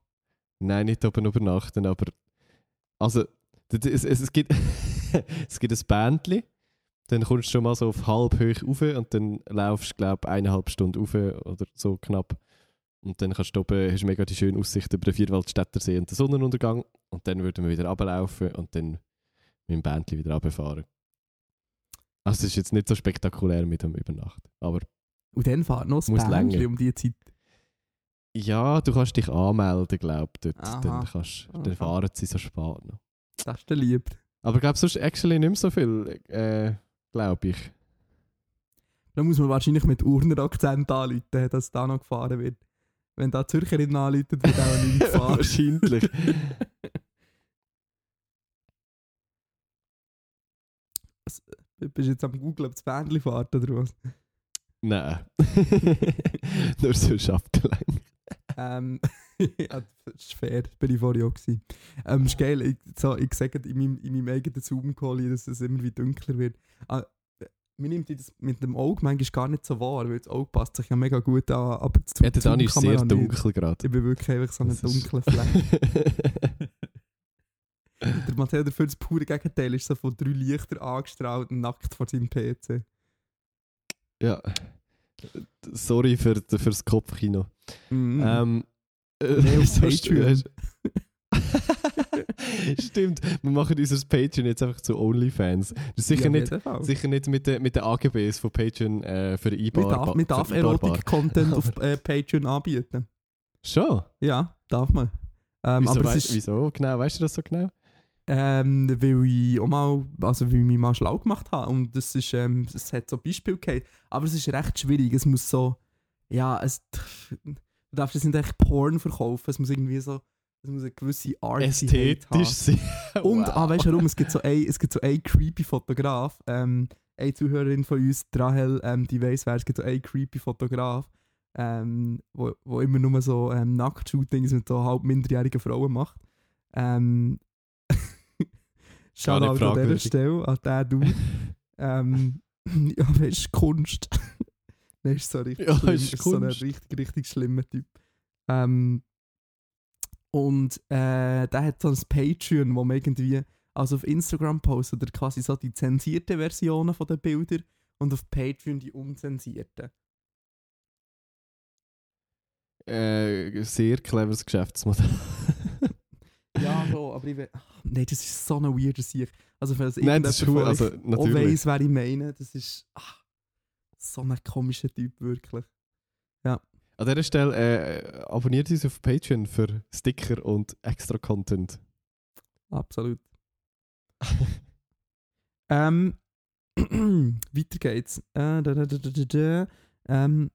Nein, nicht oben übernachten, aber. Also, es, es, es gibt, es gibt ein Bändchen, dann kommst du schon mal so auf halb hoch rauf und dann laufst du, glaube ich, eineinhalb Stunden rauf oder so knapp. Und dann kannst du oben, hast du mega die schöne Aussicht über den Vierwaldstätter See und den Sonnenuntergang. Und dann würden wir wieder runterlaufen und dann mit dem Bändchen wieder runterfahren. Also, es ist jetzt nicht so spektakulär mit dem Übernachten. Aber Und dann fahrt noch das Bändchen länger. um die Zeit. ja, du kannst dich anmelden, glaube ich, dort. Aha. Dann, kannst, dann Aha. fahren sie so spät noch. Das ist der lieb. Aber ich glaube, sonst actually nicht mehr so viel, äh, glaube ich. Da muss man wahrscheinlich mit Urner Akzent anrufen, dass da noch gefahren wird. Wenn da Zürcherin anruft, wird auch nicht gefahren. Wahrscheinlich. Du bist jetzt am Google, ob das Bändchen fährt oder was? Nein. Nur so abgelenkt. Ähm, ja, das ist fair, das bin ich vorher auch gewesen. Ähm, ist geil, ich, so, ich sage in meinem, in meinem eigenen Zoom-Call, dass es immer wie dunkler wird. Ah, mir nimmt das mit dem Auge manchmal gar nicht so wahr, weil das Auge passt sich ja mega gut an, aber das Ja, der Dani ist sehr dunkel gerade. Ich bin wirklich einfach so ein Das ist- dunkler Fleck. Der Matteo dafür das pure Gegenteil ist so von drei Lichtern angestrahlt nackt vor seinem PC. ja. Sorry für, für das Kopfkino. Mhm. Ähm, Nee, auf so Patreon. st- Stimmt, wir machen unser Patreon jetzt einfach zu OnlyFans. Das ist sicher Ja, nicht, sicher nicht mit den mit den AGBs von Patreon äh, für Man Einbar. darf, man darf Einbarbar. Erotik-Content auf äh, Patreon anbieten. Schon? Ja, darf man. Ähm, Wieso, aber wei- es ist, wieso genau? Weißt du das so genau? ähm, weil ich auch mal, also weil ich mich mal schlau gemacht habe und das ist, ähm, es hat so Beispiele gegeben, aber es ist recht schwierig, es muss so, ja, es, du darfst jetzt nicht echt Porn verkaufen, es muss irgendwie so, es muss eine gewisse Art Ästhetisch sein. Und, Wow. ah, weißt du warum? Es gibt so einen, es gibt so einen creepy Fotograf, ähm, eine Zuhörerin von uns, Rahel, ähm, die weiss wer, es gibt so einen creepy Fotograf, ähm, wo, wo immer nur so ähm, Nacktshootings mit so halb minderjährigen Frauen macht. Ähm, Shoutout an dieser. Stelle, an den Dude. ähm, ja, weißt du, Kunst. Nein, ist so richtig Ja, schlimm. ist Ist so ein richtig, richtig schlimmer Typ. Ähm, und äh, der hat so ein Patreon, wo man irgendwie, also auf Instagram postet er quasi so die zensierten Versionen von den Bildern und auf Patreon die unzensierten. äh, sehr cleveres Geschäftsmodell. Ja, so, aber ich will, nein, das ist so eine weirde Sicht. Also wenn es Nein, das ist cool. Also, auch weiss, wer ich meine, das ist ach, so ein komischer Typ, wirklich. An dieser Stelle äh, abonniert uns auf Patreon für Sticker und extra Content. Absolut. ähm, weiter geht's. Äh, da, da, da. Ähm,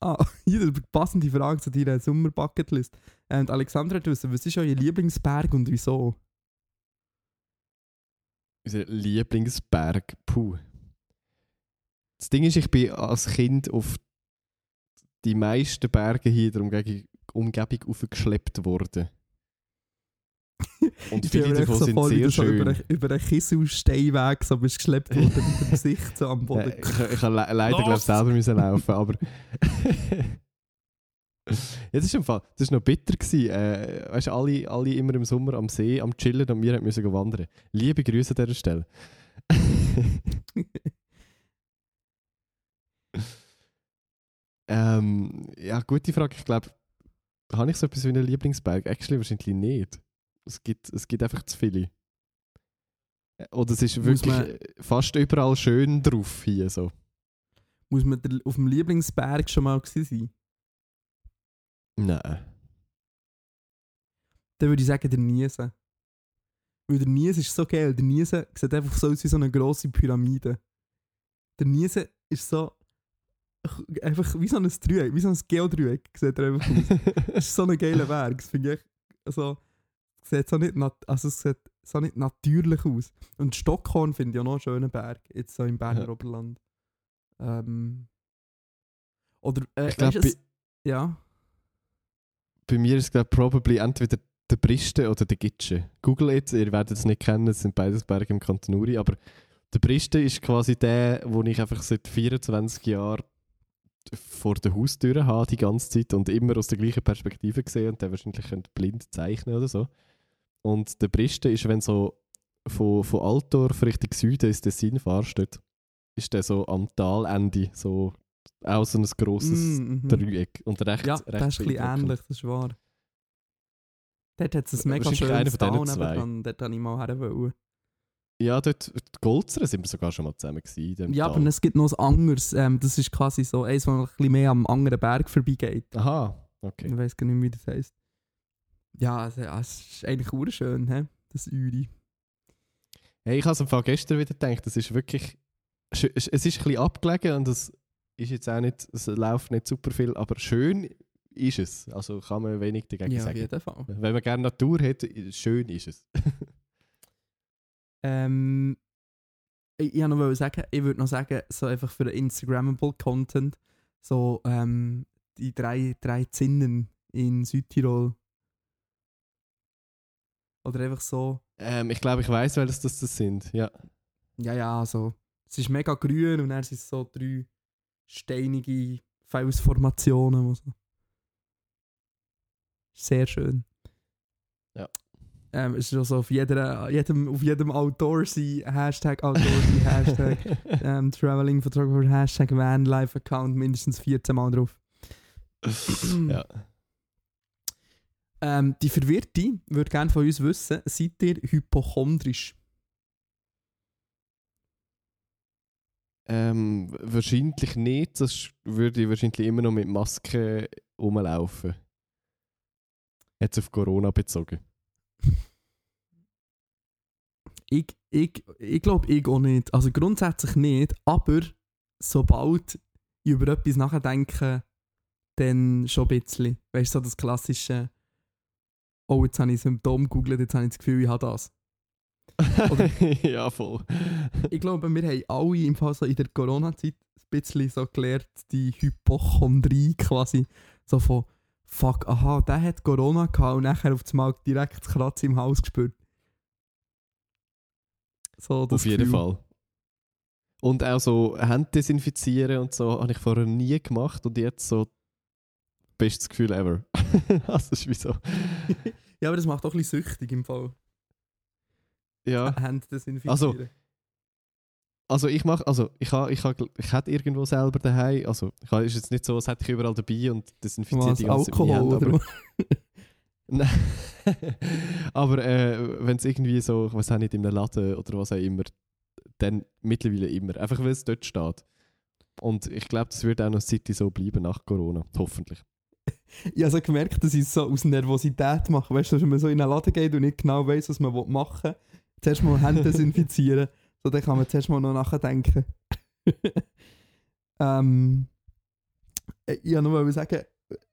ah, hier passende Frage zu deiner Sommer-Bucketlist. Und Alexandra hat wissen, was ist euer Lieblingsberg und wieso? Unser Lieblingsberg. Puh. Das Ding ist, ich bin als Kind auf die meisten Berge hier in der Umgebung, Umgebung aufgeschleppt worden. Und Ich viele davon so sind voll sehr so schön. über, einen- über einen Kisselsteinweg so bist geschleppt worden mit dem Gesicht so am Boden. Äh, ich ich habe le leider glaub, Los! selber müssen laufen, aber. Jetzt ist im Fall, das war noch bitter. Gewesen. Äh, weißt du, alle, alle immer im Sommer am See, am Chillen und wir mussten wandern. Liebe Grüße an dieser Stelle. Ähm, ja, gute Frage. Ich glaube, habe ich so etwas wie einen Lieblingsberg? Actually wahrscheinlich nicht. Es gibt, es gibt einfach zu viele. Äh, Oder es ist wirklich man- äh, fast überall schön drauf hier so. Muss man auf dem Lieblingsberg schon mal sein? Nein. Dann würde ich sagen, der Niesen. Weil der Niesen ist so geil. Der Niesen sieht einfach so aus wie so eine grosse Pyramide. Der Niesen ist so. Einfach wie so ein Dreieck, wie so ein Geodreieck sieht er einfach aus. Das ist so ein geiler Berg. Das finde ich echt, also, sieht so nicht, nat also es sieht so nicht natürlich aus. Und Stockhorn finde ich auch noch einen schönen Berg, jetzt so im Berner Ja. Oberland. Ähm, oder, äh, Ich glaub, weisst du, es- ja. Bei mir ist es glaube probably entweder der Briste oder der Gitsche. Google jetzt, ihr werdet es nicht kennen, es sind beides Berge im Kanton Uri, aber der Briste ist quasi der, wo ich einfach seit 24 Jahren vor der Haustür haben die ganze Zeit und immer aus der gleichen Perspektive sehen und dann wahrscheinlich könnt blind zeichnen oder so. Und der Briste ist, wenn so von, von Altdorf Richtung Süden ins Tessin fahrst, dort ist der so am Talende, so auch so ein grosses Mm, mhm. Dreieck. Und rechts, Ja, rechts das ist ein bisschen ähnlich, das ist wahr. Dort hat es ein mega schönes nebendran, dort wollte ich mal her. Ja, dort, die Golzeren sind wir sogar schon mal zusammen gewesen. Ja, Tal. aber es gibt noch ein anderes, ähm, das ist quasi so eins, das noch ein bisschen mehr am anderen Berg vorbeigeht. Aha, okay. Ich weiß gar nicht mehr, wie das heisst. Ja, also, ja, es ist eigentlich urschön, he? das Uri. Hey, ich habe es im Fall gestern wieder gedacht, das ist wirklich. Es ist ein bisschen abgelegen und es ist jetzt auch nicht, es läuft nicht super viel, aber schön ist es. Also kann man wenig dagegen Ja, auf sagen. jeden Fall. Wenn man gerne Natur hat, schön ist es. Ähm, ich, ich noch sagen, ich würde noch sagen, so einfach für den Instagrammable Content, so ähm, die drei, drei Zinnen in Südtirol. Oder einfach so, ähm, ich glaube, ich weiß, welches das, das sind. Ja. ja, ja, so. Es ist mega grün und dann sind es so drei steinige Felsformationen. wo So. Sehr schön. Ja. Ähm, es ist also auf, jeder, jedem, auf jedem Outdoorsy Hashtag Outdoorsy Hashtag ähm, Traveling Photographer Hashtag Vanlife Account mindestens 14 Mal drauf. ja. Ähm, die Verwirrte würde gerne von uns wissen, seid ihr hypochondrisch? Ähm, wahrscheinlich nicht, das würde ich wahrscheinlich immer noch mit Maske rumlaufen. Jetzt auf Corona bezogen. Ich, ich, ich glaube, ich auch nicht. Also grundsätzlich nicht, aber sobald ich über etwas nachdenke, dann schon ein bisschen. Weißt du, so das klassische, oh, jetzt habe ich Symptom gegoogelt, jetzt habe ich das Gefühl, ich habe das. Oder- ja, voll. Ich glaube, wir haben alle im Fall so in der Corona-Zeit ein bisschen so gelernt, die Hypochondrie quasi, so von fuck, aha, der hat Corona gehabt und nachher auf einmal direkt das Kratzen im Haus gespürt. So, das Auf jeden Gefühl. Fall. Und auch so Hände desinfizieren und so habe ich vorher nie gemacht und jetzt so bestes Gefühl ever. das ist wie so. Ja, aber das macht auch ein bisschen süchtig im Fall. Ja. Hände desinfizieren. Also, Also ich mache, also ich habe, ich habe, ich hätte irgendwo selber daheim, also ich habe, ist jetzt nicht so, als hätte ich überall dabei und desinfiziert Was, die ganze Alkohol oder aber, Nein. aber äh, wenn es irgendwie so, ich weiß auch nicht, in einem Laden oder was auch immer, dann mittlerweile immer. Einfach weil es dort steht. Und ich glaube, das wird auch noch Zeit so bleiben nach Corona. Hoffentlich. Ich habe so gemerkt, dass ich es so aus Nervosität mache. Weißt du, wenn man so in einen Laden geht und nicht genau weiß, was man machen will, zuerst mal Hände desinfizieren. So, dann kann man zuerst mal noch nachdenken. ähm, äh, ich wollte mal sagen,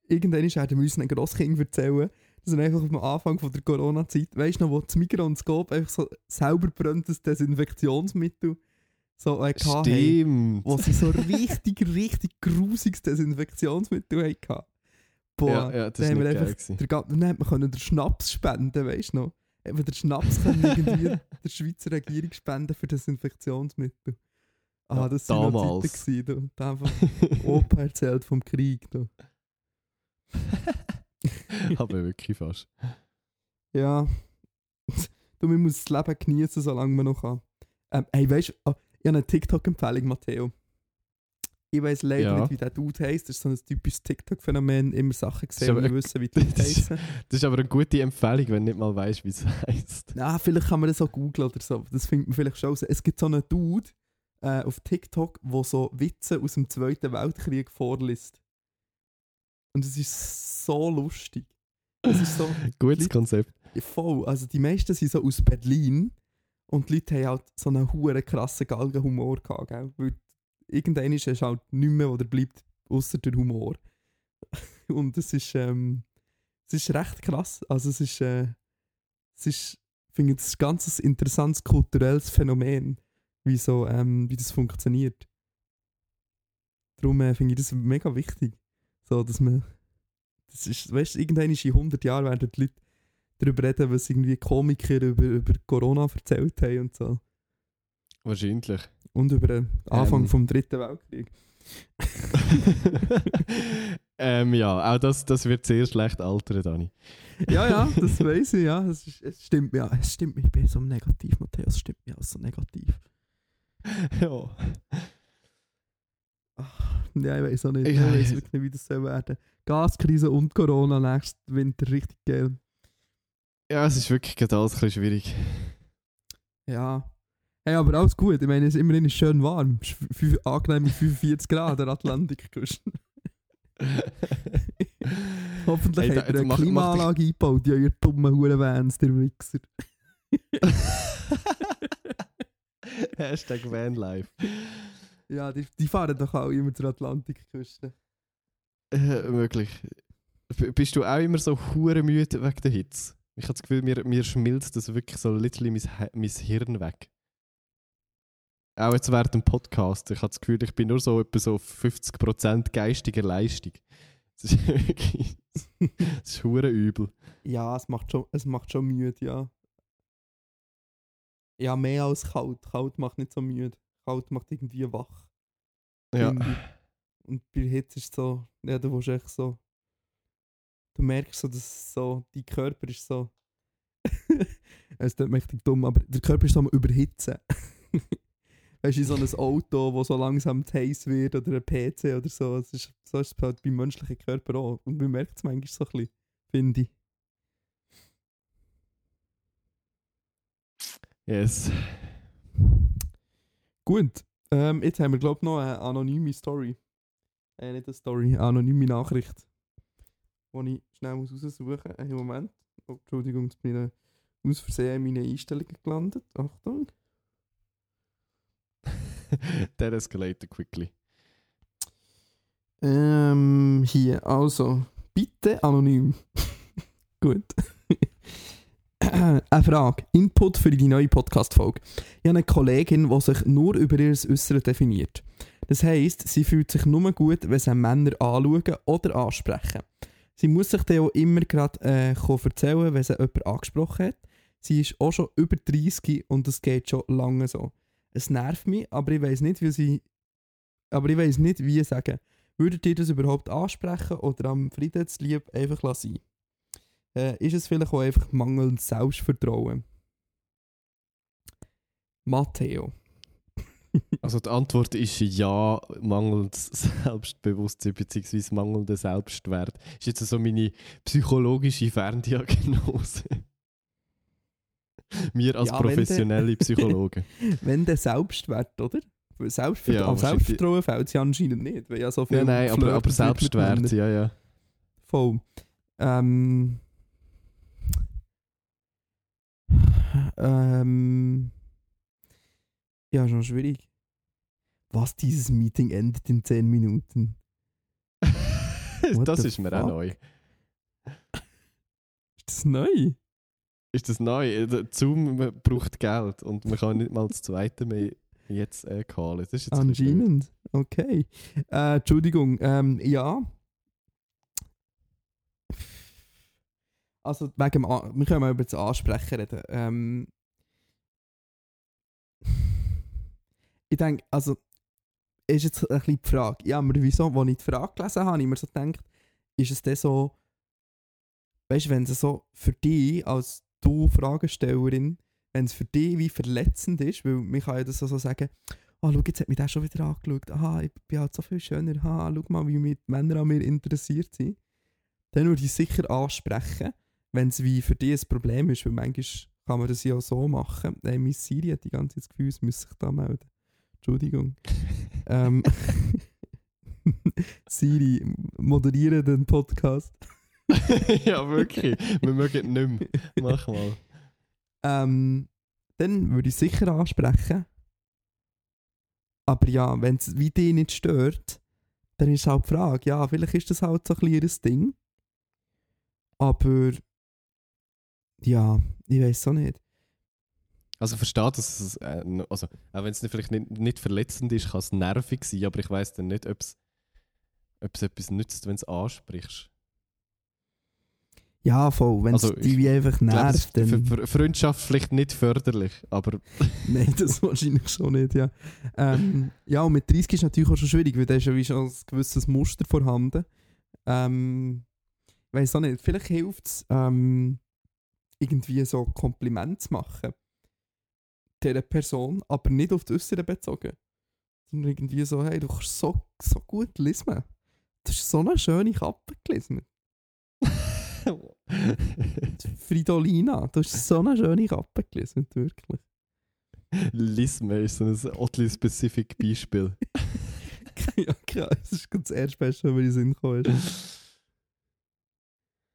irgendwann werden wir unseren Grosskind erzählen, dass er einfach am Anfang von der Corona-Zeit, weißt du noch, wo das Mikroskop einfach so selber brennendes Desinfektionsmittel so äh, haben, Stimmt. wo sie so richtig, richtig grusiges Desinfektionsmittel hatten. Boah, ja, ja, das dann ist haben wir einfach, der, dann hat man können den Schnaps spenden, weißt du noch? Man den Schnaps können irgendwie der Schweizer Regierung spenden für Desinfektionsmittel. Ah, Ja, das waren noch damals. Zeiten gewesen. Da einfach Opa erzählt vom Krieg, du. Aber wirklich fast. Ja. du, man muss das Leben genießen, solange man noch kann. Ähm, hey, weißt du, oh, ich habe eine TikTok-Empfehlung, Matteo. Ich weiß leider Ja. nicht, wie der Dude heisst. Das ist so ein typisches TikTok-Phänomen. Immer Sachen gesehen, und ein- wissen, wie die ist- heißen. Das ist aber eine gute Empfehlung, wenn du nicht mal weißt, wie es heißt. Ja, vielleicht kann man das so googeln oder so. Das findet man vielleicht schon raus. Es gibt so einen Dude äh, auf TikTok, der so Witze aus dem Zweiten Weltkrieg vorliest. Und es ist so lustig. Es ist so Gutes Leute- Konzept. voll. Also die meisten sind so aus Berlin und die Leute haben halt so einen huere krassen Galgenhumor gehabt, gell? Weil irgendwann ist es halt nicht mehr, oder bleibt, außer der Humor. und es ist, ähm, es ist recht krass. Also es ist, äh, es ist, ich finde ist ein ganz interessantes kulturelles Phänomen, wie, so, ähm, wie das funktioniert. Darum äh, finde ich das mega wichtig. So, dass man, das ist, weißt du, irgendwann in 100 Jahren werden die Leute darüber reden, was irgendwie Komiker über, über Corona erzählt haben und so. Wahrscheinlich. Und über den Anfang Ähm. vom Dritten Weltkrieg. ähm, ja, auch das, das wird sehr schlecht altern, Dani. Ja, ja, das weiß ich, ja. Es, ist, es stimmt mir, es stimmt ich bin so negativ, Matthäus, es stimmt mir alles so negativ. ja. Ja, ich weiß auch nicht, ich Ja, weiß ja. wirklich nicht, wie das soll werden. Gaskrise und Corona nächsten Winter richtig geil. ja, es ist wirklich gerade alles ein bisschen schwierig. Ja. Hey, aber alles gut. Ich meine, es ist immerhin schön warm. Fünf- angenehme 45 Grad an der Atlantikküste. Hoffentlich Hey, da- habt ihr eine Klimaanlage eingebaut, ja, ihr dummen Hurenvans, der Wichser. Hashtag Vanlife. Ja, die, die fahren doch auch immer zur Atlantikküste. Äh, möglich. B bist du auch immer so hure müde wegen der Hitze? Ich habe das Gefühl, mir, mir schmilzt das wirklich so literally mein, mein Hirn weg. Auch jetzt während dem Podcast. Ich habe das Gefühl, ich bin nur so etwa so auf 50% geistiger Leistung. Das ist wirklich... Das ist übel. Ja, es macht schon, es macht schon müde, ja. Ja, mehr als kalt. Kalt macht nicht so müde. Kalt macht irgendwie wach. Ja. Und bei Hitze ist es so, ja, du willst echt so. Du merkst so, dass so, dein Körper ist so. es tut mächtig dumm, aber der Körper ist so am Überhitzen. weißt du, so ein Auto, das so langsam heiß wird oder ein PC oder so. Es ist, so ist es halt beim menschlichen Körper auch. Und man merkt es manchmal so ein bisschen, finde ich. Yes. Gut, ähm, jetzt haben wir, glaube ich, noch eine anonyme Story. Äh, nicht eine Story, eine anonyme Nachricht. Die ich schnell muss raussuchen muss. Einen Moment. Oh, Entschuldigung, jetzt bin ich aus Versehen in meine Einstellungen gelandet. Achtung. That escalated quickly. Ähm, hier, also, bitte anonym. Gut. eine Frage. Input für die neue Podcast-Folge. Ich habe eine Kollegin, die sich nur über ihr Äußeres definiert. Das heisst, sie fühlt sich nur gut, wenn sie Männer anschauen oder ansprechen. Sie muss sich dann auch immer gerade äh, erzählen, wenn sie jemand angesprochen hat. Sie ist auch schon über 30 und es geht schon lange so. Es nervt mich, aber ich weiß nicht, wie sie. Aber ich weiß nicht, wie sagen. Würdet ihr das überhaupt ansprechen oder am Friedenslieb einfach lassen? Äh, ist es vielleicht auch einfach mangelndes Selbstvertrauen? Matteo. Also die Antwort ist ja, mangelndes Selbstbewusstsein bzw. mangelnder Selbstwert. Ist jetzt so meine psychologische Ferndiagnose. Wir als Ja, wenn professionelle Psychologen. Wenn der Selbstwert, oder? Selbstver Ja, Selbstvertrauen fällt sie anscheinend nicht, weil ja so viel nein, nein, aber, aber mit Selbstwert, ja, ja. Voll. Ähm. Ähm. Ja, schon schwierig. Was dieses Meeting endet in 10 Minuten. Das ist mir auch fuck? neu. Ist das neu? Ist das neu? Der Zoom braucht Geld und man kann nicht mal das zweite mehr jetzt äh, callen. Das ist jetzt Anscheinend. Okay. Äh, Entschuldigung. Ähm, ja. Also, wegen A wir können mal über das Ansprechen reden. Ähm, ich denke, also, ist jetzt ein bisschen die Frage. Ja, aber wieso, als ich die Frage gelesen habe, habe ich mir so gedacht, ist es dann so, weißt du, wenn es so für dich als du Fragestellerin, wenn es für dich wie verletzend ist, weil man kann ja das so sagen, ah, schau, jetzt hat mich der schon wieder angeschaut, aha, ich bin halt so viel schöner, aha, schau mal, wie die Männer an mir interessiert sind, dann würde ich sicher ansprechen, wenn es wie für dich ein Problem ist, weil manchmal kann man das ja auch so machen. Hey, Miss Siri hat die ganze Zeit das Gefühl, es müsse sich da melden. Entschuldigung. ähm, Siri, moderiere den Podcast. ja, wirklich. Wir mögen nicht mehr. Mach mal. Ähm, dann würde ich sicher ansprechen. Aber ja, wenn es wie dich nicht stört, dann ist halt die Frage, ja, vielleicht ist das halt so ein kleines Ding. Aber ja, ich weiß auch nicht. Also verstehe, dass es, äh, also, auch wenn es nicht, vielleicht nicht, nicht verletzend ist, kann es nervig sein, aber ich weiß dann nicht, ob es ob es etwas nützt, wenn du es ansprichst. Ja, voll. Wenn es Also, die wie einfach das nervt, ist für, dann... für Freundschaft vielleicht nicht förderlich, aber Nein, das wahrscheinlich schon nicht, ja. Ähm, ja, und mit 30 ist natürlich auch schon schwierig, weil da ist ja wie schon ein gewisses Muster vorhanden. Ähm, ich weiß auch nicht, vielleicht hilft es, ähm, irgendwie so Kompliment zu machen. Dieser Person, aber nicht auf die Äußere bezogen. Sondern irgendwie so, hey, du kannst so, so gut lesen. Du hast so eine schöne Kappe gelesen. Fridolina, du hast so eine schöne Kappe gelesen, wirklich. Lisme ist so ein oddly specific Beispiel. ja, klar, das ist ganz das erste Beste, wenn mir in den Sinn gekommen.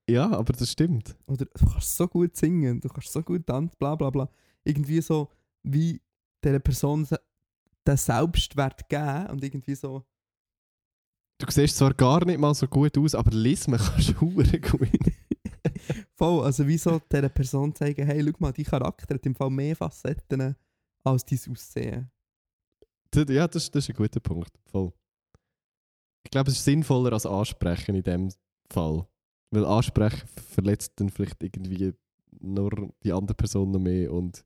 Ja, aber das stimmt. Oder du kannst so gut singen, du kannst so gut tanzen, bla bla bla. Irgendwie so, wie dieser Person den Selbstwert geben und irgendwie so, Du siehst zwar gar nicht mal so gut aus, aber Lisme kannst du gut. voll, also wie so dieser Person zeigen, hey, schau mal, dein Charakter hat im Fall mehr Facetten als dein Aussehen. Ja, das, das ist ein guter Punkt. Voll. Ich glaube, es ist sinnvoller als ansprechen in dem Fall. Weil ansprechen verletzt dann vielleicht irgendwie nur die andere Person noch mehr und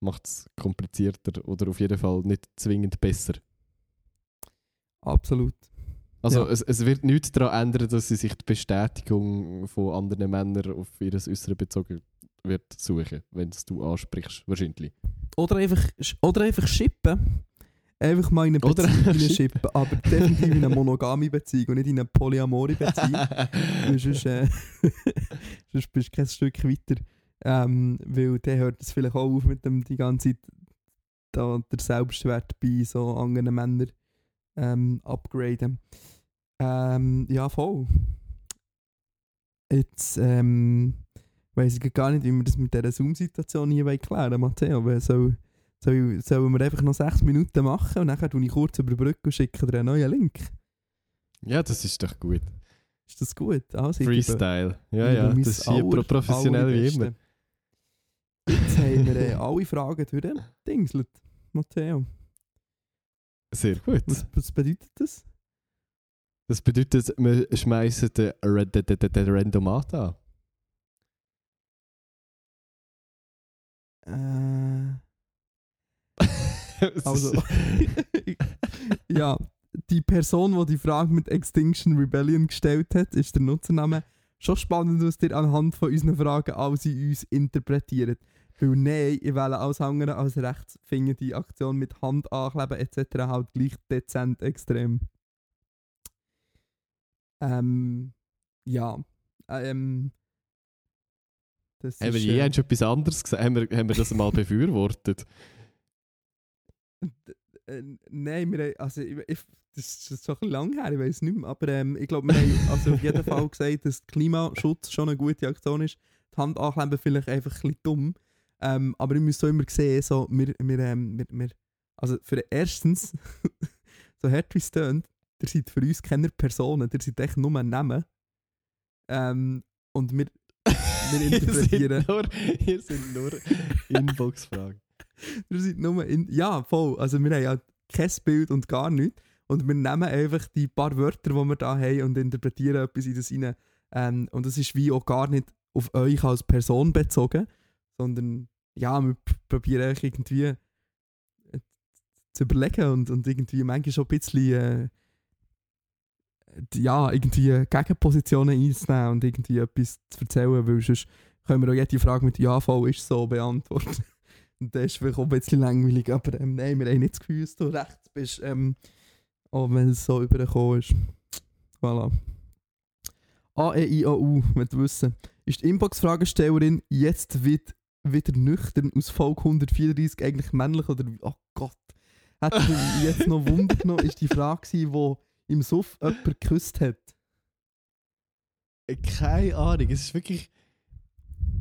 macht es komplizierter oder auf jeden Fall nicht zwingend besser. Absolut. Also Ja. es, es wird nichts daran ändern, dass sie sich die Bestätigung von anderen Männern auf ihr Äußere bezogen wird suchen, wenn es du ansprichst, wahrscheinlich. Oder einfach, oder einfach shippen. Einfach mal in eine Beziehung shippen, aber definitiv in eine monogame Beziehung und nicht in eine polyamore Beziehung. Sonst, äh, sonst bist du kein Stück weiter. Ähm, weil dann hört es vielleicht auch auf mit dem die ganze Zeit da, der Selbstwert bei so anderen Männern ähm, upgraden. Ähm, ja, voll. Jetzt ähm, weiß ich gar nicht, wie wir das mit dieser Zoom-Situation hier klären Matteo. Weil soll, soll, sollen wir einfach noch sechs Minuten machen und dann tue ich kurz über die Brücke und schicke dir einen neuen Link. ja, das ist doch gut. Ist das gut? Also, Freestyle. Ja, ja, das ist hier aller- professionell wie immer. Jetzt haben wir äh, alle Fragen durch. Dingselt. Matteo. Sehr gut. Was, was bedeutet das? Das bedeutet, wir schmeißen den, den, den, den Randomat an. Äh, also, ja, die Person, die die Frage mit Extinction Rebellion gestellt hat, ist der Nutzername. Schon spannend, was ihr anhand von unseren Fragen alle in uns interpretiert. Weil nein, ich wähle alles andere als rechts, finde die Aktion mit Hand ankleben etc. halt gleich dezent extrem. Ähm, ja. Ähm, das haben wir je äh, etwas anderes gesagt? Haben wir, haben wir das mal befürwortet? Äh, nein, wir haben, also ich, ich, das ist schon ein bisschen lang her, ich weiß nicht mehr, aber ähm, ich glaube, wir haben also auf jeden Fall gesagt, dass Klimaschutz schon eine gute Aktion ist. Die Hand ankleben vielleicht einfach ein bisschen dumm, ähm, aber ich muss so immer sehen, so, wir, wir, ähm, wir, wir also für erstens, so hart wie es tönt, ihr seid für uns keine Personen, ihr seid echt nur Namen. Ähm, und wir, wir interpretieren... Ihr sind nur, ihr sind nur Inbox-Fragen. Wir sind nur in, ja, voll. Also wir haben ja kein Bild und gar nichts. Und wir nehmen einfach die paar Wörter, die wir da haben und interpretieren etwas in das rein. Ähm, und das ist wie auch gar nicht auf euch als Person bezogen, sondern ja, wir probieren irgendwie äh, zu überlegen und, und irgendwie manchmal schon ein bisschen äh, ja, irgendwie Gegenpositionen einzunehmen und irgendwie etwas zu erzählen, weil sonst können wir auch jede Frage mit Ja, voll ist so beantworten. Und das ist vielleicht auch ein bisschen langweilig, aber ähm, nein, wir haben nicht das Gefühl, dass du rechts bist, ähm, auch wenn es so übergekommen ist. Voilà. A, E, I, O, U, du wissen. Ist die Inbox-Fragestellerin jetzt wieder, wieder nüchtern aus Folge 134 eigentlich männlich oder? Oh Gott. Hat mich jetzt noch Wunder genommen, ist die Frage gewesen, wo im Suff jemand geküsst hat. Äh, Keine Ahnung, es ist wirklich.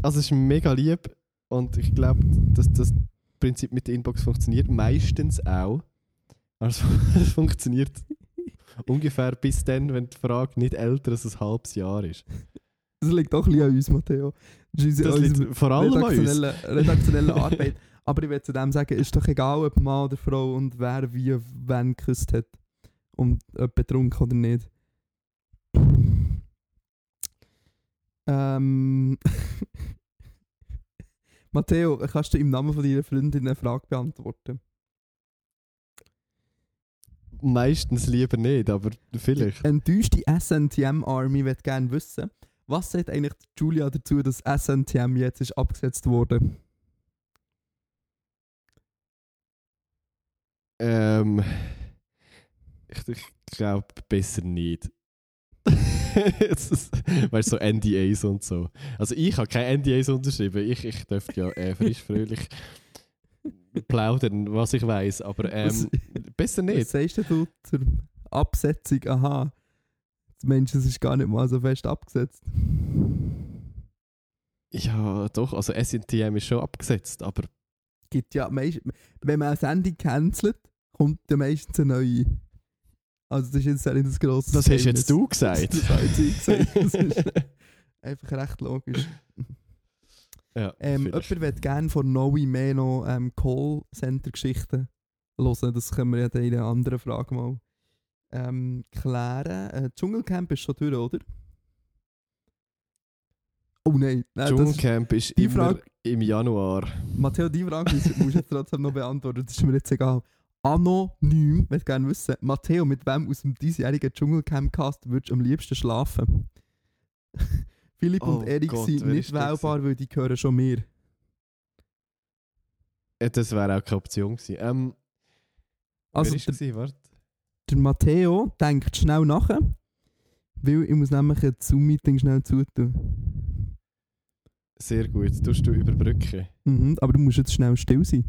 Also, es ist mega lieb und ich glaube, dass das Prinzip mit der Inbox funktioniert. Meistens auch. Also, es funktioniert ungefähr bis dann, wenn die Frage nicht älter als ein halbes Jahr ist. Das liegt auch ein bisschen an uns, Matteo. Das ist Das liegt vor allem an uns. redaktionelle, redaktionelle Arbeit. Aber ich will zu dem sagen, ist doch egal, ob Mann oder Frau und wer wie wen geküsst hat. Und ob betrunken oder nicht. Ähm. Matteo, kannst du im Namen von deiner Freundin eine Frage beantworten? Meistens lieber nicht, aber vielleicht. Enttäuschte SNTM Army wird gerne wissen, was sagt eigentlich Julia dazu, dass SNTM jetzt ist abgesetzt wurde? Ähm, ich, ich glaube besser nicht. Ist- weißt so NDAs und so. Also ich habe keine NDAs unterschrieben. Ich, ich dürfte ja äh, frisch fröhlich plaudern, was ich weiß, aber ähm, besser Was nicht. sagst denn du zur Absetzung? Aha, Mensch, es ist gar nicht mal so fest abgesetzt. Ja, doch, also SNTM ist schon abgesetzt, aber Gibt ja meist, wenn man eine Sendung cancelt, kommt ja meistens eine neue. Also das ist jetzt nicht das grosse das hast jetzt du Das, gesagt. das ich gesagt. Das ist einfach recht logisch. ja, Ähm, jemand wird gerne von Noe mehr noch ähm, Callcenter-Geschichten hören. Das können wir ja in einer anderen Frage mal ähm, klären. Äh, Dschungelcamp ist schon durch, oder? Oh nein, nein ist, Dschungelcamp ist die immer Frage- im Januar. Matteo, die Frage musst musst du jetzt trotzdem noch beantworten. Das ist mir jetzt egal. Anonym, möchte gerne wissen, Matteo, mit wem aus dem diesjährigen Dschungelcamp-Cast würdest du am liebsten schlafen? Philipp Oh und Erik Gott, sind nicht ist wählbar, weil die gehören schon mir. Äh, Das wäre auch keine Option gewesen. Ähm, Also ist der, gewesen? Der Matteo denkt schnell nach, weil ich muss nämlich ein Zoom-Meeting schnell zutun. Sehr gut. Tust du überbrücken? Mhm, aber du musst jetzt schnell still sein.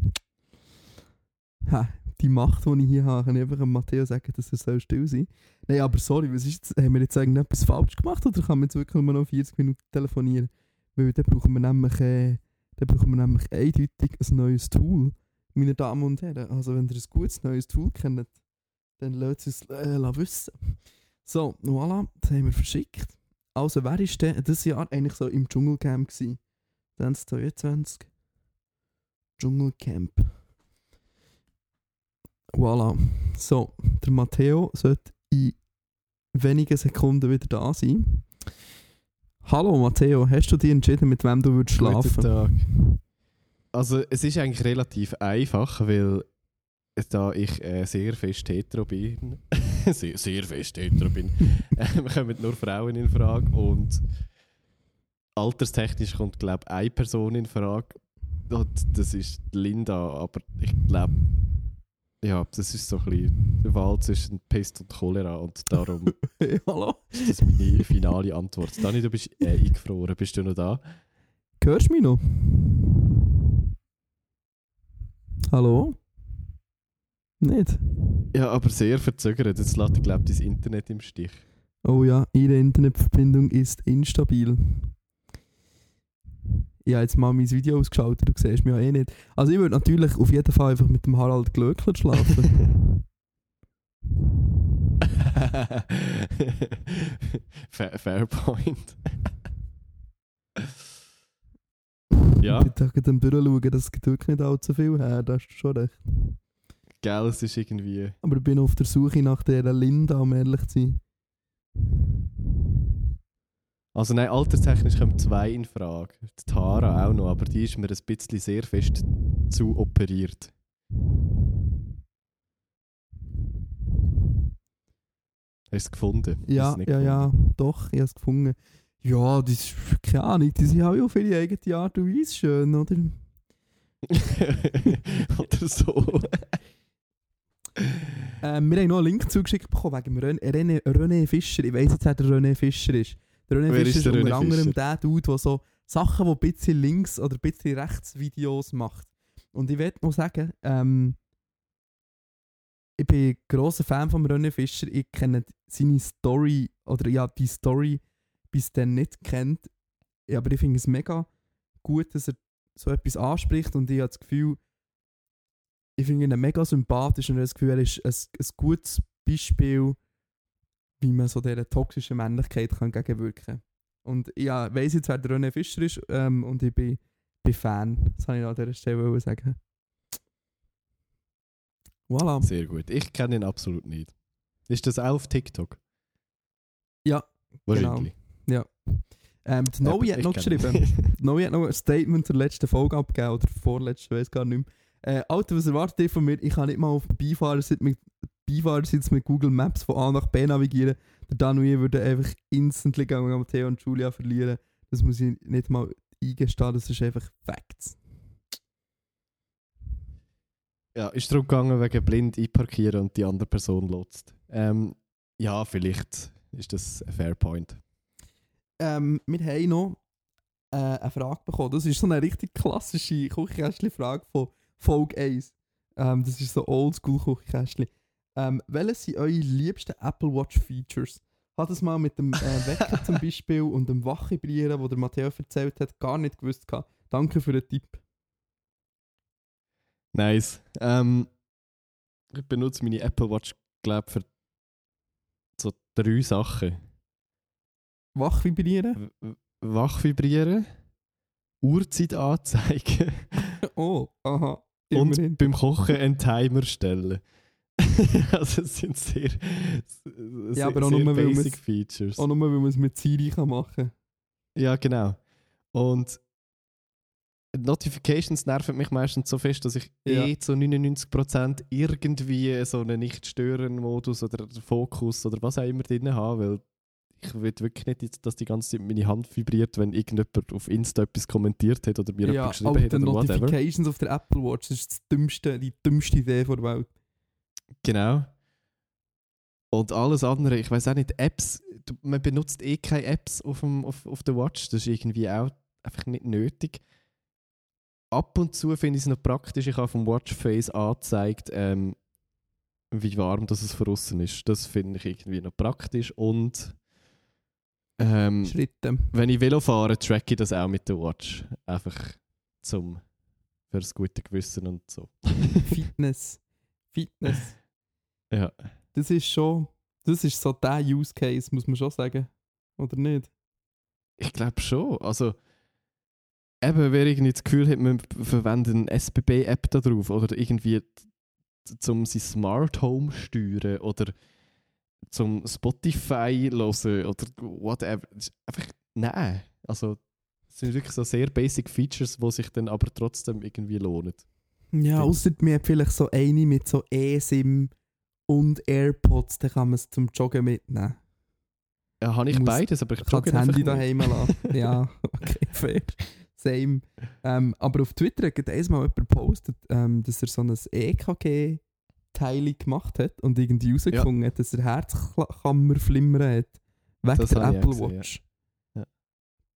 Ha, die Macht, die ich hier habe, kann ich einfach Matteo sagen, dass er soll still sein Nein, aber sorry, was ist jetzt, haben wir jetzt irgendetwas falsch gemacht oder kann man jetzt wirklich nur noch 40 Minuten telefonieren? Weil dann brauchen wir nämlich, äh, dann brauchen wir nämlich eindeutig ein neues Tool, meine Damen und Herren. Also wenn ihr ein gutes neues Tool kennt, dann lasst es uns äh, wissen. So, voilà, das haben wir verschickt. Also wer ist denn dieses Jahr eigentlich so im Dschungelcamp gewesen? 2022 Dschungelcamp. Voilà. So, der Matteo sollte in wenigen Sekunden wieder da sein. Hallo Matteo, hast du dich entschieden, mit wem du würdest Guten schlafen? Tag. Also es ist eigentlich relativ einfach, weil da ich äh, sehr fest hetero bin, sehr, sehr fest hetero bin, ähm, kommen nur Frauen in Frage und alterstechnisch kommt glaube ich eine Person in Frage das ist Linda, aber ich glaube ja, das ist so ein bisschen die Wahl zwischen Pest und Cholera und darum Hey, hallo? ist das meine finale Antwort. Dani, du bist äh, eingefroren, bist du noch da? Hörst du mich noch? Hallo? Nicht? Ja, aber sehr verzögert. Jetzt lässt, glaube ich, dein Internet im Stich. Oh ja, Ihre Internetverbindung ist instabil. Ich habe jetzt mal mein Video ausgeschaltet, du siehst mich ja eh nicht. Also ich würde natürlich auf jeden Fall einfach mit dem Harald Glöckler schlafen. fair, fair point. ja, Ich bin da am durchschauen, das gibt wirklich nicht allzu viel her, da hast du schon recht. Gell, es ist irgendwie... Aber ich bin auf der Suche nach der Linda, um ehrlich zu sein. Also nein, alterstechnisch kommen zwei in Frage. Die Tara auch noch, aber die ist mir ein bisschen sehr fest zu operiert. Hast du es gefunden? Ja, ja, ja, gefunden? doch, ich habe es gefunden. Ja, das ist, keine Ahnung, die sind auch auf ihre eigene Art und Weise schön, oder? Oder so. Ähm, wir haben noch einen Link zugeschickt bekommen wegen René, René, René Fischer. Ich weiss jetzt, wer der René Fischer ist. Der René Wer Fischer ist der unter René anderem der Dude, der so Sachen, die ein bisschen links oder ein bisschen rechts Videos macht. Und ich will noch sagen, ähm, ich bin ein grosser Fan von René Fischer. Ich kenne seine Story, oder ja, die Story bis dann nicht kennt. Ja, aber ich finde es mega gut, dass er so etwas anspricht und ich habe das Gefühl, ich finde ihn mega sympathisch und ich habe das Gefühl, er ist ein, ein gutes Beispiel, wie man so dieser toxischen Männlichkeit kann gegenwirken kann. Und ich ja, weiss jetzt, wer der René Fischer ist ähm, und ich bin, bin Fan. Das kann ich an dieser Stelle sagen. Voilà. Sehr gut. Ich kenne ihn absolut nicht. Ist das auch auf TikTok? Ja, Wahrscheinlich. Ähm, die Noe hat ich noch geschrieben. Noe hat noch ein Statement zur letzten Folge abgegeben, oder vorletzte, weiß gar nicht mehr. Äh, Alter, was erwartet ihr von mir? Ich kann nicht mal auf Beifahrersitz mit, Beifahrersitz mit Google Maps von A nach B navigieren. Der Danui würde einfach instantly gegen Matteo und Julia verlieren. Das muss ich nicht mal eingestehen, das ist einfach Facts. Ja, ist darum gegangen, wegen blind einparkieren und die andere Person lotzt. Ähm, ja, vielleicht ist das ein fair point. Ähm, wir haben noch äh, eine Frage bekommen. Das ist so eine richtig klassische Küchenkästchen-Frage von Folge 1. Ähm, das ist so oldschool Küchenkästchen. Ähm, welches sind eure liebsten Apple Watch Features? Hat es mal mit dem äh, Wecker zum Beispiel und dem Wachhybrieren, wo der Matteo erzählt hat, gar nicht gewusst. gehabt. Danke für den Tipp. Nice. Ähm, ich benutze meine Apple Watch, glaube für so drei Sachen. Wachhybrieren? W- w- Wachvibrieren, Uhrzeit anzeigen Oh, aha. Und Immerhin. beim Kochen einen Timer stellen. also es sind sehr, sehr, aber auch sehr nur, basic Features. Auch nur, weil man es mit Siri kann machen kann. Ja, genau. Und Notifications nerven mich meistens so fest, dass ich Ja. eh zu 99% irgendwie so einen Nicht-Stören-Modus oder Fokus oder was auch immer drin habe, weil ich will wirklich nicht, dass die ganze Zeit meine Hand vibriert, wenn irgendjemand auf Insta etwas kommentiert hat oder mir Ja, jemand geschrieben hat oder whatever. Notifications auf der Apple Watch, das ist das dümmste, die dümmste Idee der Welt. Genau. Und alles andere, ich weiß auch nicht, Apps, man benutzt eh keine Apps auf, dem, auf, auf der Watch, das ist irgendwie auch einfach nicht nötig. Ab und zu finde ich es noch praktisch, ich habe vom Watchface angezeigt, ähm, wie warm das es draussen ist. Das finde ich irgendwie noch praktisch und ähm, Schritte. wenn ich Velo fahre, track ich das auch mit der Watch. Einfach zum für das gute Gewissen und so. Fitness. Fitness. ja. Das ist schon, das ist so der Use Case, muss man schon sagen. Oder nicht? Ich glaube schon. Also, eben, wer irgendwie das Gefühl hat, man verwendet eine SBB-App da drauf oder irgendwie zum sein Smart Home steuern oder zum Spotify hören oder whatever. Einfach, nein. Also, es sind wirklich so sehr basic Features, die sich dann aber trotzdem irgendwie lohnen. Ja, außer mir vielleicht so eine mit so eSIM und AirPods, dann kann man es zum Joggen mitnehmen. Ja, habe ich Muss- beides, aber ich jogge das Handy einfach daheim lassen. ja, okay, fair. Same. Ähm, aber auf Twitter hat einmal jemand gepostet, ähm, dass er so ein EKG-Teil gemacht hat und irgendwie herausgefunden hat, dass er Herzkammer flimmern hat. Wegen Das der Apple gesehen, ja. Watch. Ja.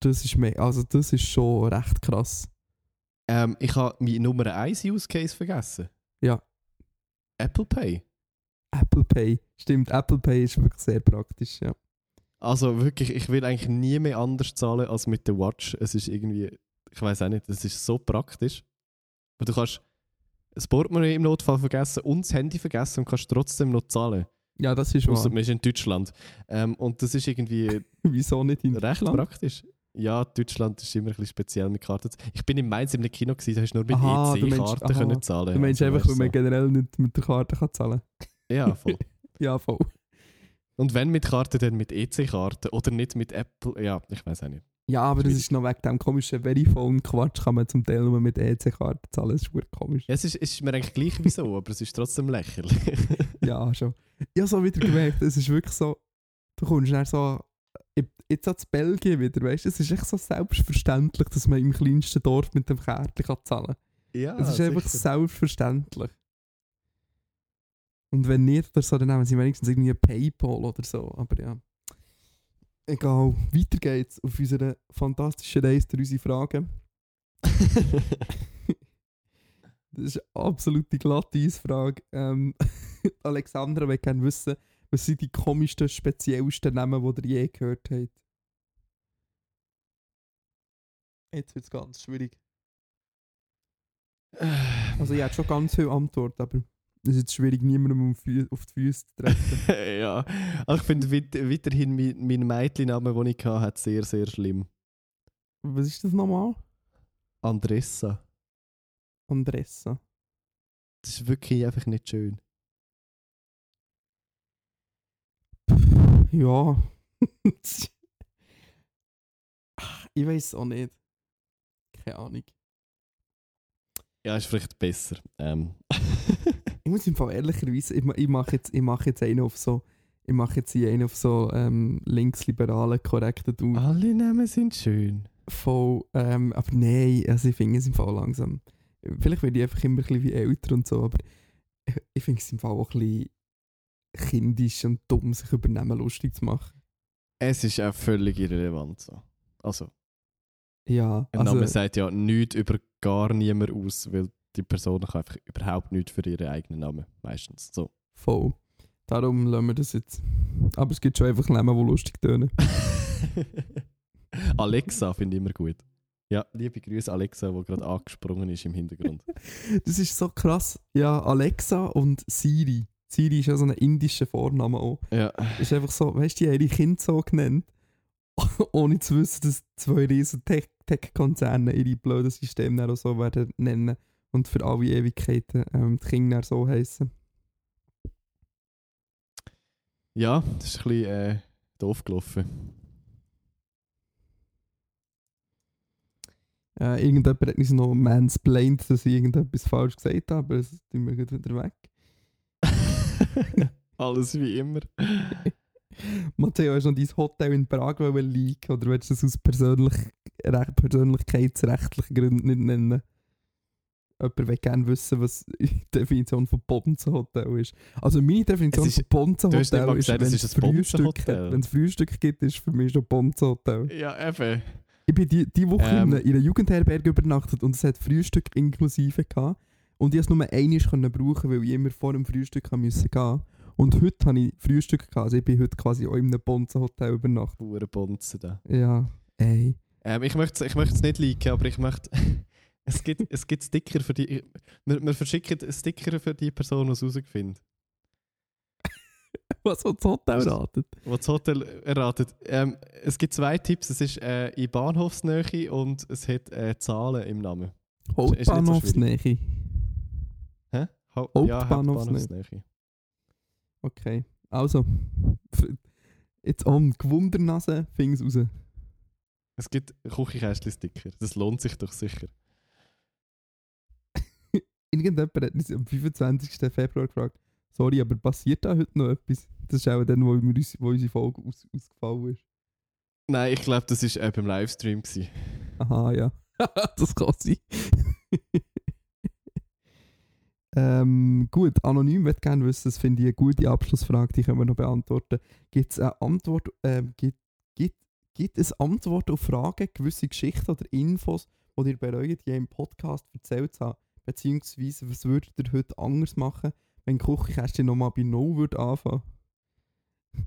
Das ist me also das ist schon recht krass. Ähm, ich habe meinen Nummer 1 Use Case vergessen. Ja. Apple Pay. Apple Pay. Stimmt, Apple Pay ist wirklich sehr praktisch, ja. Also wirklich, ich will eigentlich nie mehr anders zahlen als mit der Watch. Es ist irgendwie, ich weiß auch nicht, es ist so praktisch. Weil du kannst das Portemonnaie im Notfall vergessen und das Handy vergessen und kannst trotzdem noch zahlen. Ja, das ist Ausser wahr. man ist in Deutschland. Ähm, und das ist irgendwie Wieso nicht in recht Deutschland? praktisch. Ja, Deutschland ist immer ein bisschen speziell mit Karten. Ich bin in Mainz im Kino gewesen, da hast du nur mit EC-Karten können zahlen. Du meinst Also, einfach, weil man generell nicht mit der Karte kann zahlen Ja, voll. Ja, voll. Und wenn mit Karten, dann mit EC-Karten oder nicht mit Apple. Ja, ich weiß auch nicht. Ja, aber das ist noch wegen dem komischen Verifone-Quatsch, kann man zum Teil nur mit EC-Karte zahlen. Das ist wirklich komisch. Ja, es, ist, es ist mir eigentlich gleich wieso, aber es ist trotzdem lächerlich. Ja, schon. Ich habe so wieder gemerkt, es ist wirklich so, du kommst dann so, jetzt an Belgien wieder, weißt du, es ist echt so selbstverständlich, dass man im kleinsten Dorf mit dem Kärtchen kann zahlen kann. ja, Es ist einfach selbstverständlich. Und wenn nicht oder so, dann nehmen sie wenigstens irgendwie Paypal oder so. Aber ja. Egal. Weiter geht's auf unserer fantastischen Reise durch unsere Fragen. Das ist eine absolute glatte Eisfrage. Ähm, Alexandra will gerne wissen, was sind die komischsten, speziellsten Namen, die ihr je gehört habt? Jetzt wird es ganz schwierig. Also ich hätte schon ganz viele Antworten, aber es ist jetzt schwierig, niemandem auf die Füße zu treten. ja, also ich finde weit, weiterhin mein, mein Mädchenname, den ich hatte, sehr, sehr schlimm. Was ist das nochmal? Andressa. Andressa. Das ist wirklich einfach nicht schön. Ja. Ich weiß auch nicht. Keine Ahnung. Ja, ist vielleicht besser. Ähm. Ich muss im Fall ehrlicherweise, ich, ich mache jetzt, ich mache jetzt einen auf so, ich mache jetzt hier einen auf so ähm, linksliberalen, korrekten Dude. Alle Namen sind schön. Voll, ähm, aber nein, also ich finde es im Fall langsam. Vielleicht werde ich einfach immer ein bisschen wie älter und so, aber ich, ich finde es im Fall auch ein bisschen kindisch und dumm, sich über Namen lustig zu machen. Es ist auch völlig irrelevant. So. Also, Ja, ein also, Name sagt ja nichts über gar niemand aus, weil die Person kann einfach überhaupt nichts für ihren eigenen Namen. Meistens. So. voll. Darum lassen wir das jetzt. Aber es gibt schon einfach Namen, die lustig tönen. Alexa finde ich immer gut. Ja, liebe Grüße Alexa, die gerade angesprungen ist im Hintergrund. Das ist so krass. Ja, Alexa und Siri. Siri ist ja so ein indischer Vorname auch. ja. ist einfach so, weißt du, die haben ihre Kinder so genannt, ohne zu wissen, dass zwei riesen Tech- Tech-Konzerne ihre blöden Systeme auch so werden nennen und für alle Ewigkeiten ähm, die Kinder so heißen. ja, das ist ein bisschen äh, doof gelaufen. Äh, irgendjemand hat uns noch mansplained, dass ich irgendetwas falsch gesagt habe, aber das tun wir wieder weg. Alles wie immer. Matteo, hast du noch dein Hotel in Prag leaken oder willst du das aus persönlich, recht, persönlichkeitsrechtlichen Gründen nicht nennen? Jemand will gerne wissen, was die Definition von Bonzenhotel ist. Also meine Definition ist- von Bonzenhotel ist, wenn es Frühstück Frühstück gibt, ist für mich schon Bonzenhotel. ja, eben. Ich bin die, die Woche Ähm. in einer Jugendherberge übernachtet und es hat Frühstück inklusive gehabt. Und ich konnte es nur einmal können brauchen, weil ich immer vor dem Frühstück haben musste gehen. Und heute habe ich Frühstück gehabt. Also ich bin heute quasi auch in einem Bonzenhotel übernachtet. Pure Bonzen da. Ja, ey. Ähm, ich möchte ich es nicht liken, aber ich möchte. es, gibt, es gibt Sticker für die. Wir, wir verschicken Sticker für die Person, die es herausfindet. Was hat das Hotel ratet? Die das Hotel erratet. Ähm, es gibt zwei Tipps. Es ist äh, in Bahnhofsnähe und es hat äh, Zahlen im Namen. so Hauptbahnhofsnähe. Hä? Ha ja, Hauptbahnhofsnähe. Okay, also. Jetzt um Gewundernase fing es raus. Es gibt Küchenkästchen-Sticker. Das lohnt sich doch sicher. Irgendjemand hat uns am 25. Februar gefragt, sorry, aber passiert da heute noch etwas? Das ist auch dann, wo, wir uns, wo unsere Folge aus, ausgefallen ist. Nein, ich glaube, das war äh, beim Livestream. Gewesen. Aha, ja. das kann sein. ähm, gut, anonym wird gerne wissen, das finde ich eine gute Abschlussfrage, die können wir noch beantworten. Gibt es eine Antwort, ähm, gibt, gibt, gibt es Antworten auf Fragen, gewisse Geschichten oder Infos, die ihr bereut, die ihr im Podcast erzählt habt? Beziehungsweise, was würdet ihr heute anders machen, wenn die Küchenkästchen nochmal bei Null würde anfangen?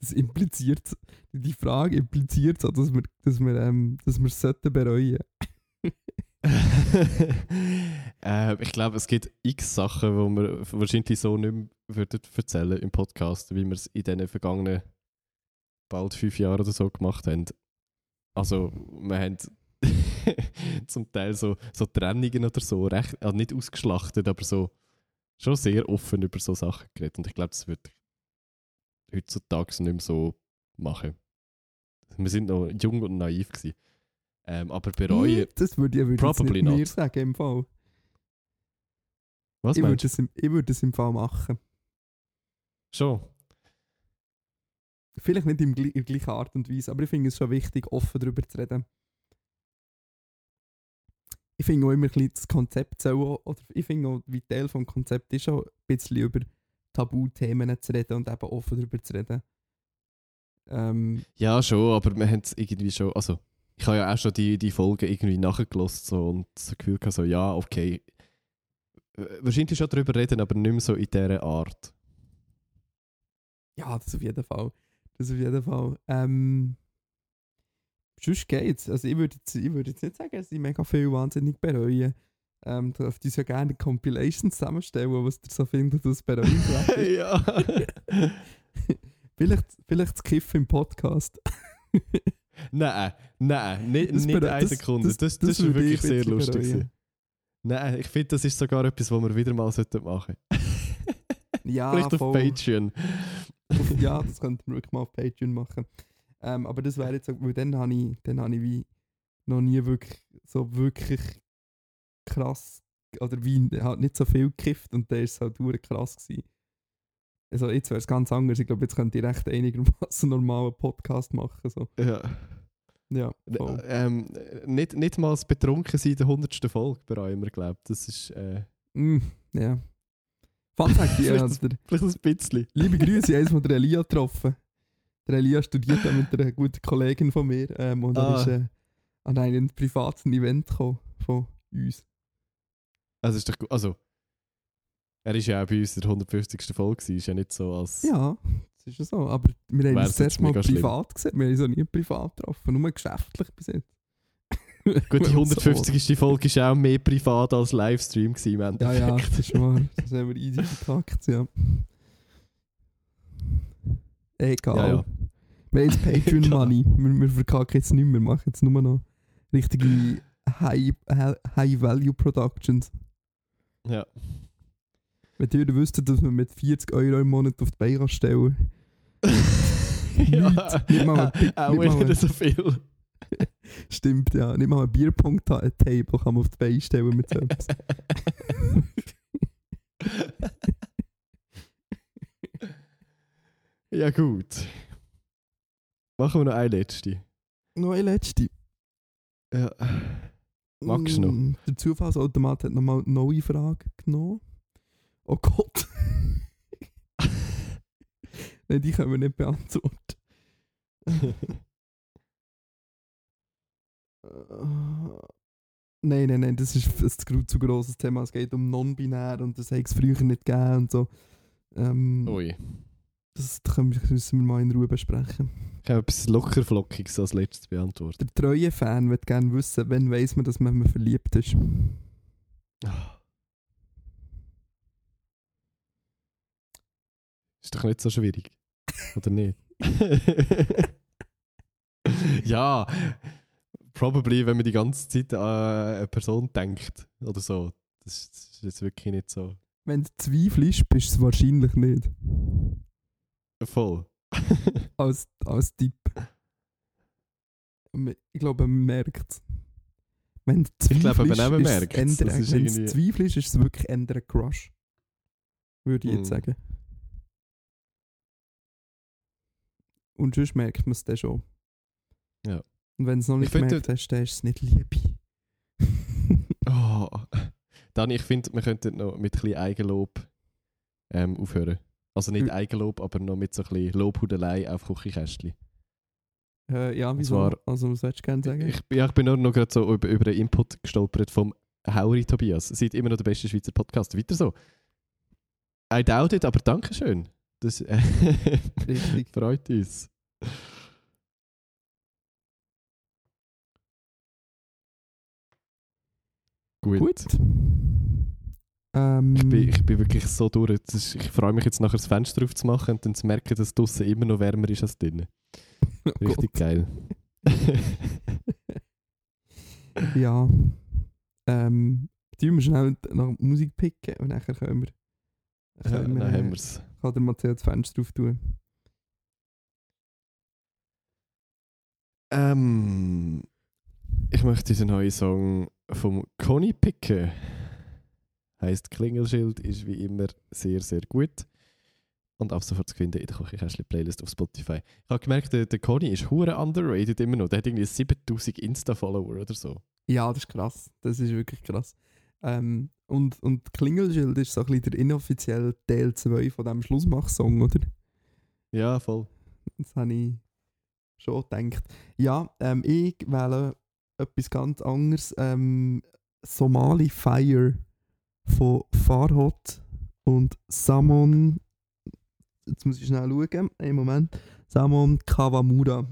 Das impliziert, die Frage impliziert so, dass wir, dass wir, ähm, dass es sollten bereuen. äh, ich glaube, es gibt x Sachen, die wir wahrscheinlich so nicht mehr würden erzählen im Podcast, wie wir es in den vergangenen bald fünf Jahren oder so gemacht haben. Also, wir haben zum Teil so, so Trennungen oder so, recht, also nicht ausgeschlachtet, aber so schon sehr offen über so Sachen geredet. Und ich glaube, das wird heutzutage nicht mehr so machen. Wir sind noch jung und naiv gewesen. Ähm, aber bereuen. Hm, Das würde ich, würde ich mir sagen im Fall. Was Ich würde, es im, ich würde im Fall machen. Schon. Vielleicht nicht im, in der gleichen Art und Weise, aber ich finde es schon wichtig, offen darüber zu reden. Ich finde auch immer ein bisschen das Konzept auch, oder ich finde auch, wie Teil vom Konzept ist auch ein bisschen über Tabuthemen zu reden und eben offen darüber zu reden. Ähm, Ja, schon, aber wir haben es irgendwie schon. Also, ich habe ja auch schon die, die Folgen irgendwie nachgelost so, und das Gefühl gehabt, so, ja, okay. Wahrscheinlich schon darüber reden, aber nicht mehr so in dieser Art. Ja, das auf jeden Fall. Das auf jeden Fall. Ähm, sonst geht's. Also ich würde jetzt, ich würd jetzt nicht sagen, dass ich mega viel wahnsinnig bereue. Ähm, dürfte ich ja gerne Compilations zusammenstellen, was ihr so findet, das bereuenswert ist. ja. vielleicht, vielleicht das Kiffen im Podcast. nein, nein, nicht, Das nicht eine das- Sekunde. das- Das, das, das ist wirklich sehr lustig. bereuen. Nein, ich finde, das ist sogar etwas, was wir wieder mal sollten machen Ja, Vielleicht auf voll. Patreon. Ja, das könnten wir wirklich mal auf Patreon machen. Ähm, aber das wäre jetzt, weil dann habe ich, dann habe ich wie noch nie wirklich so wirklich krass oder wie halt nicht so viel gekifft und dann ist es halt hure krass gewesen. Also jetzt wäre es ganz anders. Ich glaube, jetzt könnte ich recht einigermaßen normalen Podcast machen. So. Ja. Ja, voll. Ähm, nicht, nicht mal das Betrunken sein in der 100. Folge bereuen wir, glaube. Das ist äh, Mm, ja. Fun Fact, ja, Vielleicht der, vielleicht ein bisschen. liebe Grüße, ich habe der Elia getroffen. Der Elia studiert mit einer guten Kollegin von mir ähm, und er Ah. ist äh, an einem privaten Event gekommen von uns. Also, ist doch gut. Also, er ist ja auch bei uns der 150. Folge, ist ja nicht so als. Ja, das ist ja so. Aber wir haben uns jetzt Mal mega schlimm. privat gesehen. Wir haben uns auch nie privat getroffen, nur geschäftlich bis jetzt. Gut, die Wenn man so 150. Folge war auch mehr privat als Livestream. Gewesen, im. Ja, ja, das ist wahr. Das haben wir easy verpackt, ja. Egal. Ja, ja. Wir haben jetzt Patreon. Money. Wir, wir verkacken jetzt nicht mehr. Wir machen jetzt nur noch richtige High, High, High Value Productions. Ja. Wenn ihr wüsstet, dass man mit 40 Euro im Monat auf die Beine stellen ja. Nicht- nicht mal ein Pick- auch nicht nicht so viel. Stimmt, ja. Nicht mal ein Bierpunkt-Table kann man auf die Beine stellen mit so etwas. Ja, gut. Machen wir noch eine letzte. Noch eine letzte. Ja. Magst du noch? Mm, Der Zufallsautomat hat nochmal eine neue Frage genommen. Oh Gott. Nein, die können wir nicht beantworten. Nein, nein, nein, das ist ein zu- grosses Thema. Es geht um non-binär und das hat es früher nicht gegeben und so. Ähm, Ui. Das müssen wir mal in Ruhe besprechen. Ich habe etwas lockerflockiges als letztes beantwortet. Der treue Fan wird gerne wissen, wann weiss man, dass man verliebt ist. Ist doch nicht so schwierig. Oder nicht? ja, probably, wenn man die ganze Zeit an eine Person denkt oder so. Das, das ist jetzt wirklich nicht so Wenn du zweifelst, bist du es wahrscheinlich nicht. Voll. Als, als Tipp. Ich glaube, man merkt es. Wenn du Ich glaube, man ist es Das ist Wenn du irgendwie- zweifelst, ist es wirklich ein Crush. Würde ich jetzt Hm. sagen. Und sonst merkt man es dann schon. Ja. Und wenn es noch Ich nicht finde- gemerkt hast, dann ist es nicht Liebe. Oh. Dann, ich finde, wir könnten noch mit ein bisschen Eigenlob ähm, aufhören. Also nicht Ü- Eigenlob, aber noch mit so ein bisschen Lobhudelei auf Küchenkästchen. äh, ja, wieso? zwar- also, was sollst du gerne sagen? Ich, ja, ich bin nur noch gerade so über, über einen Input gestolpert vom Hauri Tobias. Seid immer noch der beste Schweizer Podcast. Weiter so. I doubt it, aber danke schön. Das äh, Richtig. freut uns. Gut. Gut. Ähm, Ich, bin, ich bin wirklich so durch. Ist, ich freue mich jetzt nachher das Fenster aufzumachen und dann zu merken, dass draußen immer noch wärmer ist als drinnen. oh Richtig geil. Gott. Ja. Ähm, tun wir schnell nach Musik picken und nachher können wir. ja, Können dann wir haben äh, wir es. kann der Matthias das Fenster drauf tun. Ähm, ich möchte diesen neuen Song vom Conny picken. Heißt Klingelschild, ist wie immer sehr, sehr gut. Und ab sofort zu finden in der Küchenkästchen-Playlist auf Spotify. Ich habe gemerkt, der, der Conny ist hure underrated immer noch. Der hat irgendwie 7000 Insta-Follower oder so. Ja, das ist krass. Das ist wirklich krass. Ähm, und, und Klingelschild ist so ein bisschen der inoffizielle Teil 2 von diesem Schlussmach-Song, oder? Ja, voll. Das habe ich schon gedacht. Ja, ähm, ich wähle etwas ganz anderes. Ähm, Somali Fire von Farhot und Samon. Jetzt muss ich schnell schauen. Einen Moment. Samon Kawamura.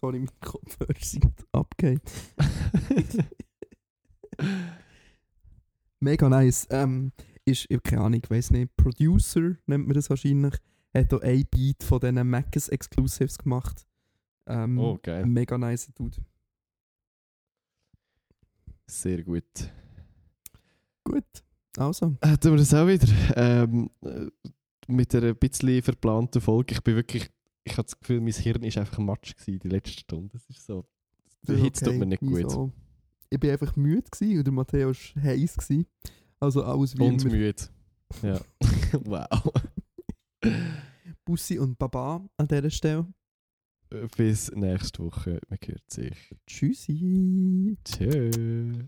Sorry, mein Kopfhörer sind abgehen. Mega nice. Ähm, ist, ich keine Ahnung, ich weiß nicht, Producer nennt man das wahrscheinlich. Hat auch ein Beat von diesen Mac's Exclusives gemacht. Ähm, oh, geil. ein mega nice Dude. Sehr. Gut, also. Tun wir das auch wieder. Ähm, äh, mit einer bisschen verplanten Folge. Ich bin wirklich ich habe das Gefühl, mein Hirn war einfach matsch gewesen, die letzte Stunde. Das ist so. Der Das ist Hitze tut okay, mir nicht gut. wieso? Ich war einfach müde gewesen, und der Matteo war heiß. Gewesen. Also alles wie Und immer. müde. Ja. wow. Bussi und Baba an dieser Stelle. Bis nächste Woche. Man hört sich. Tschüssi. Tschüss.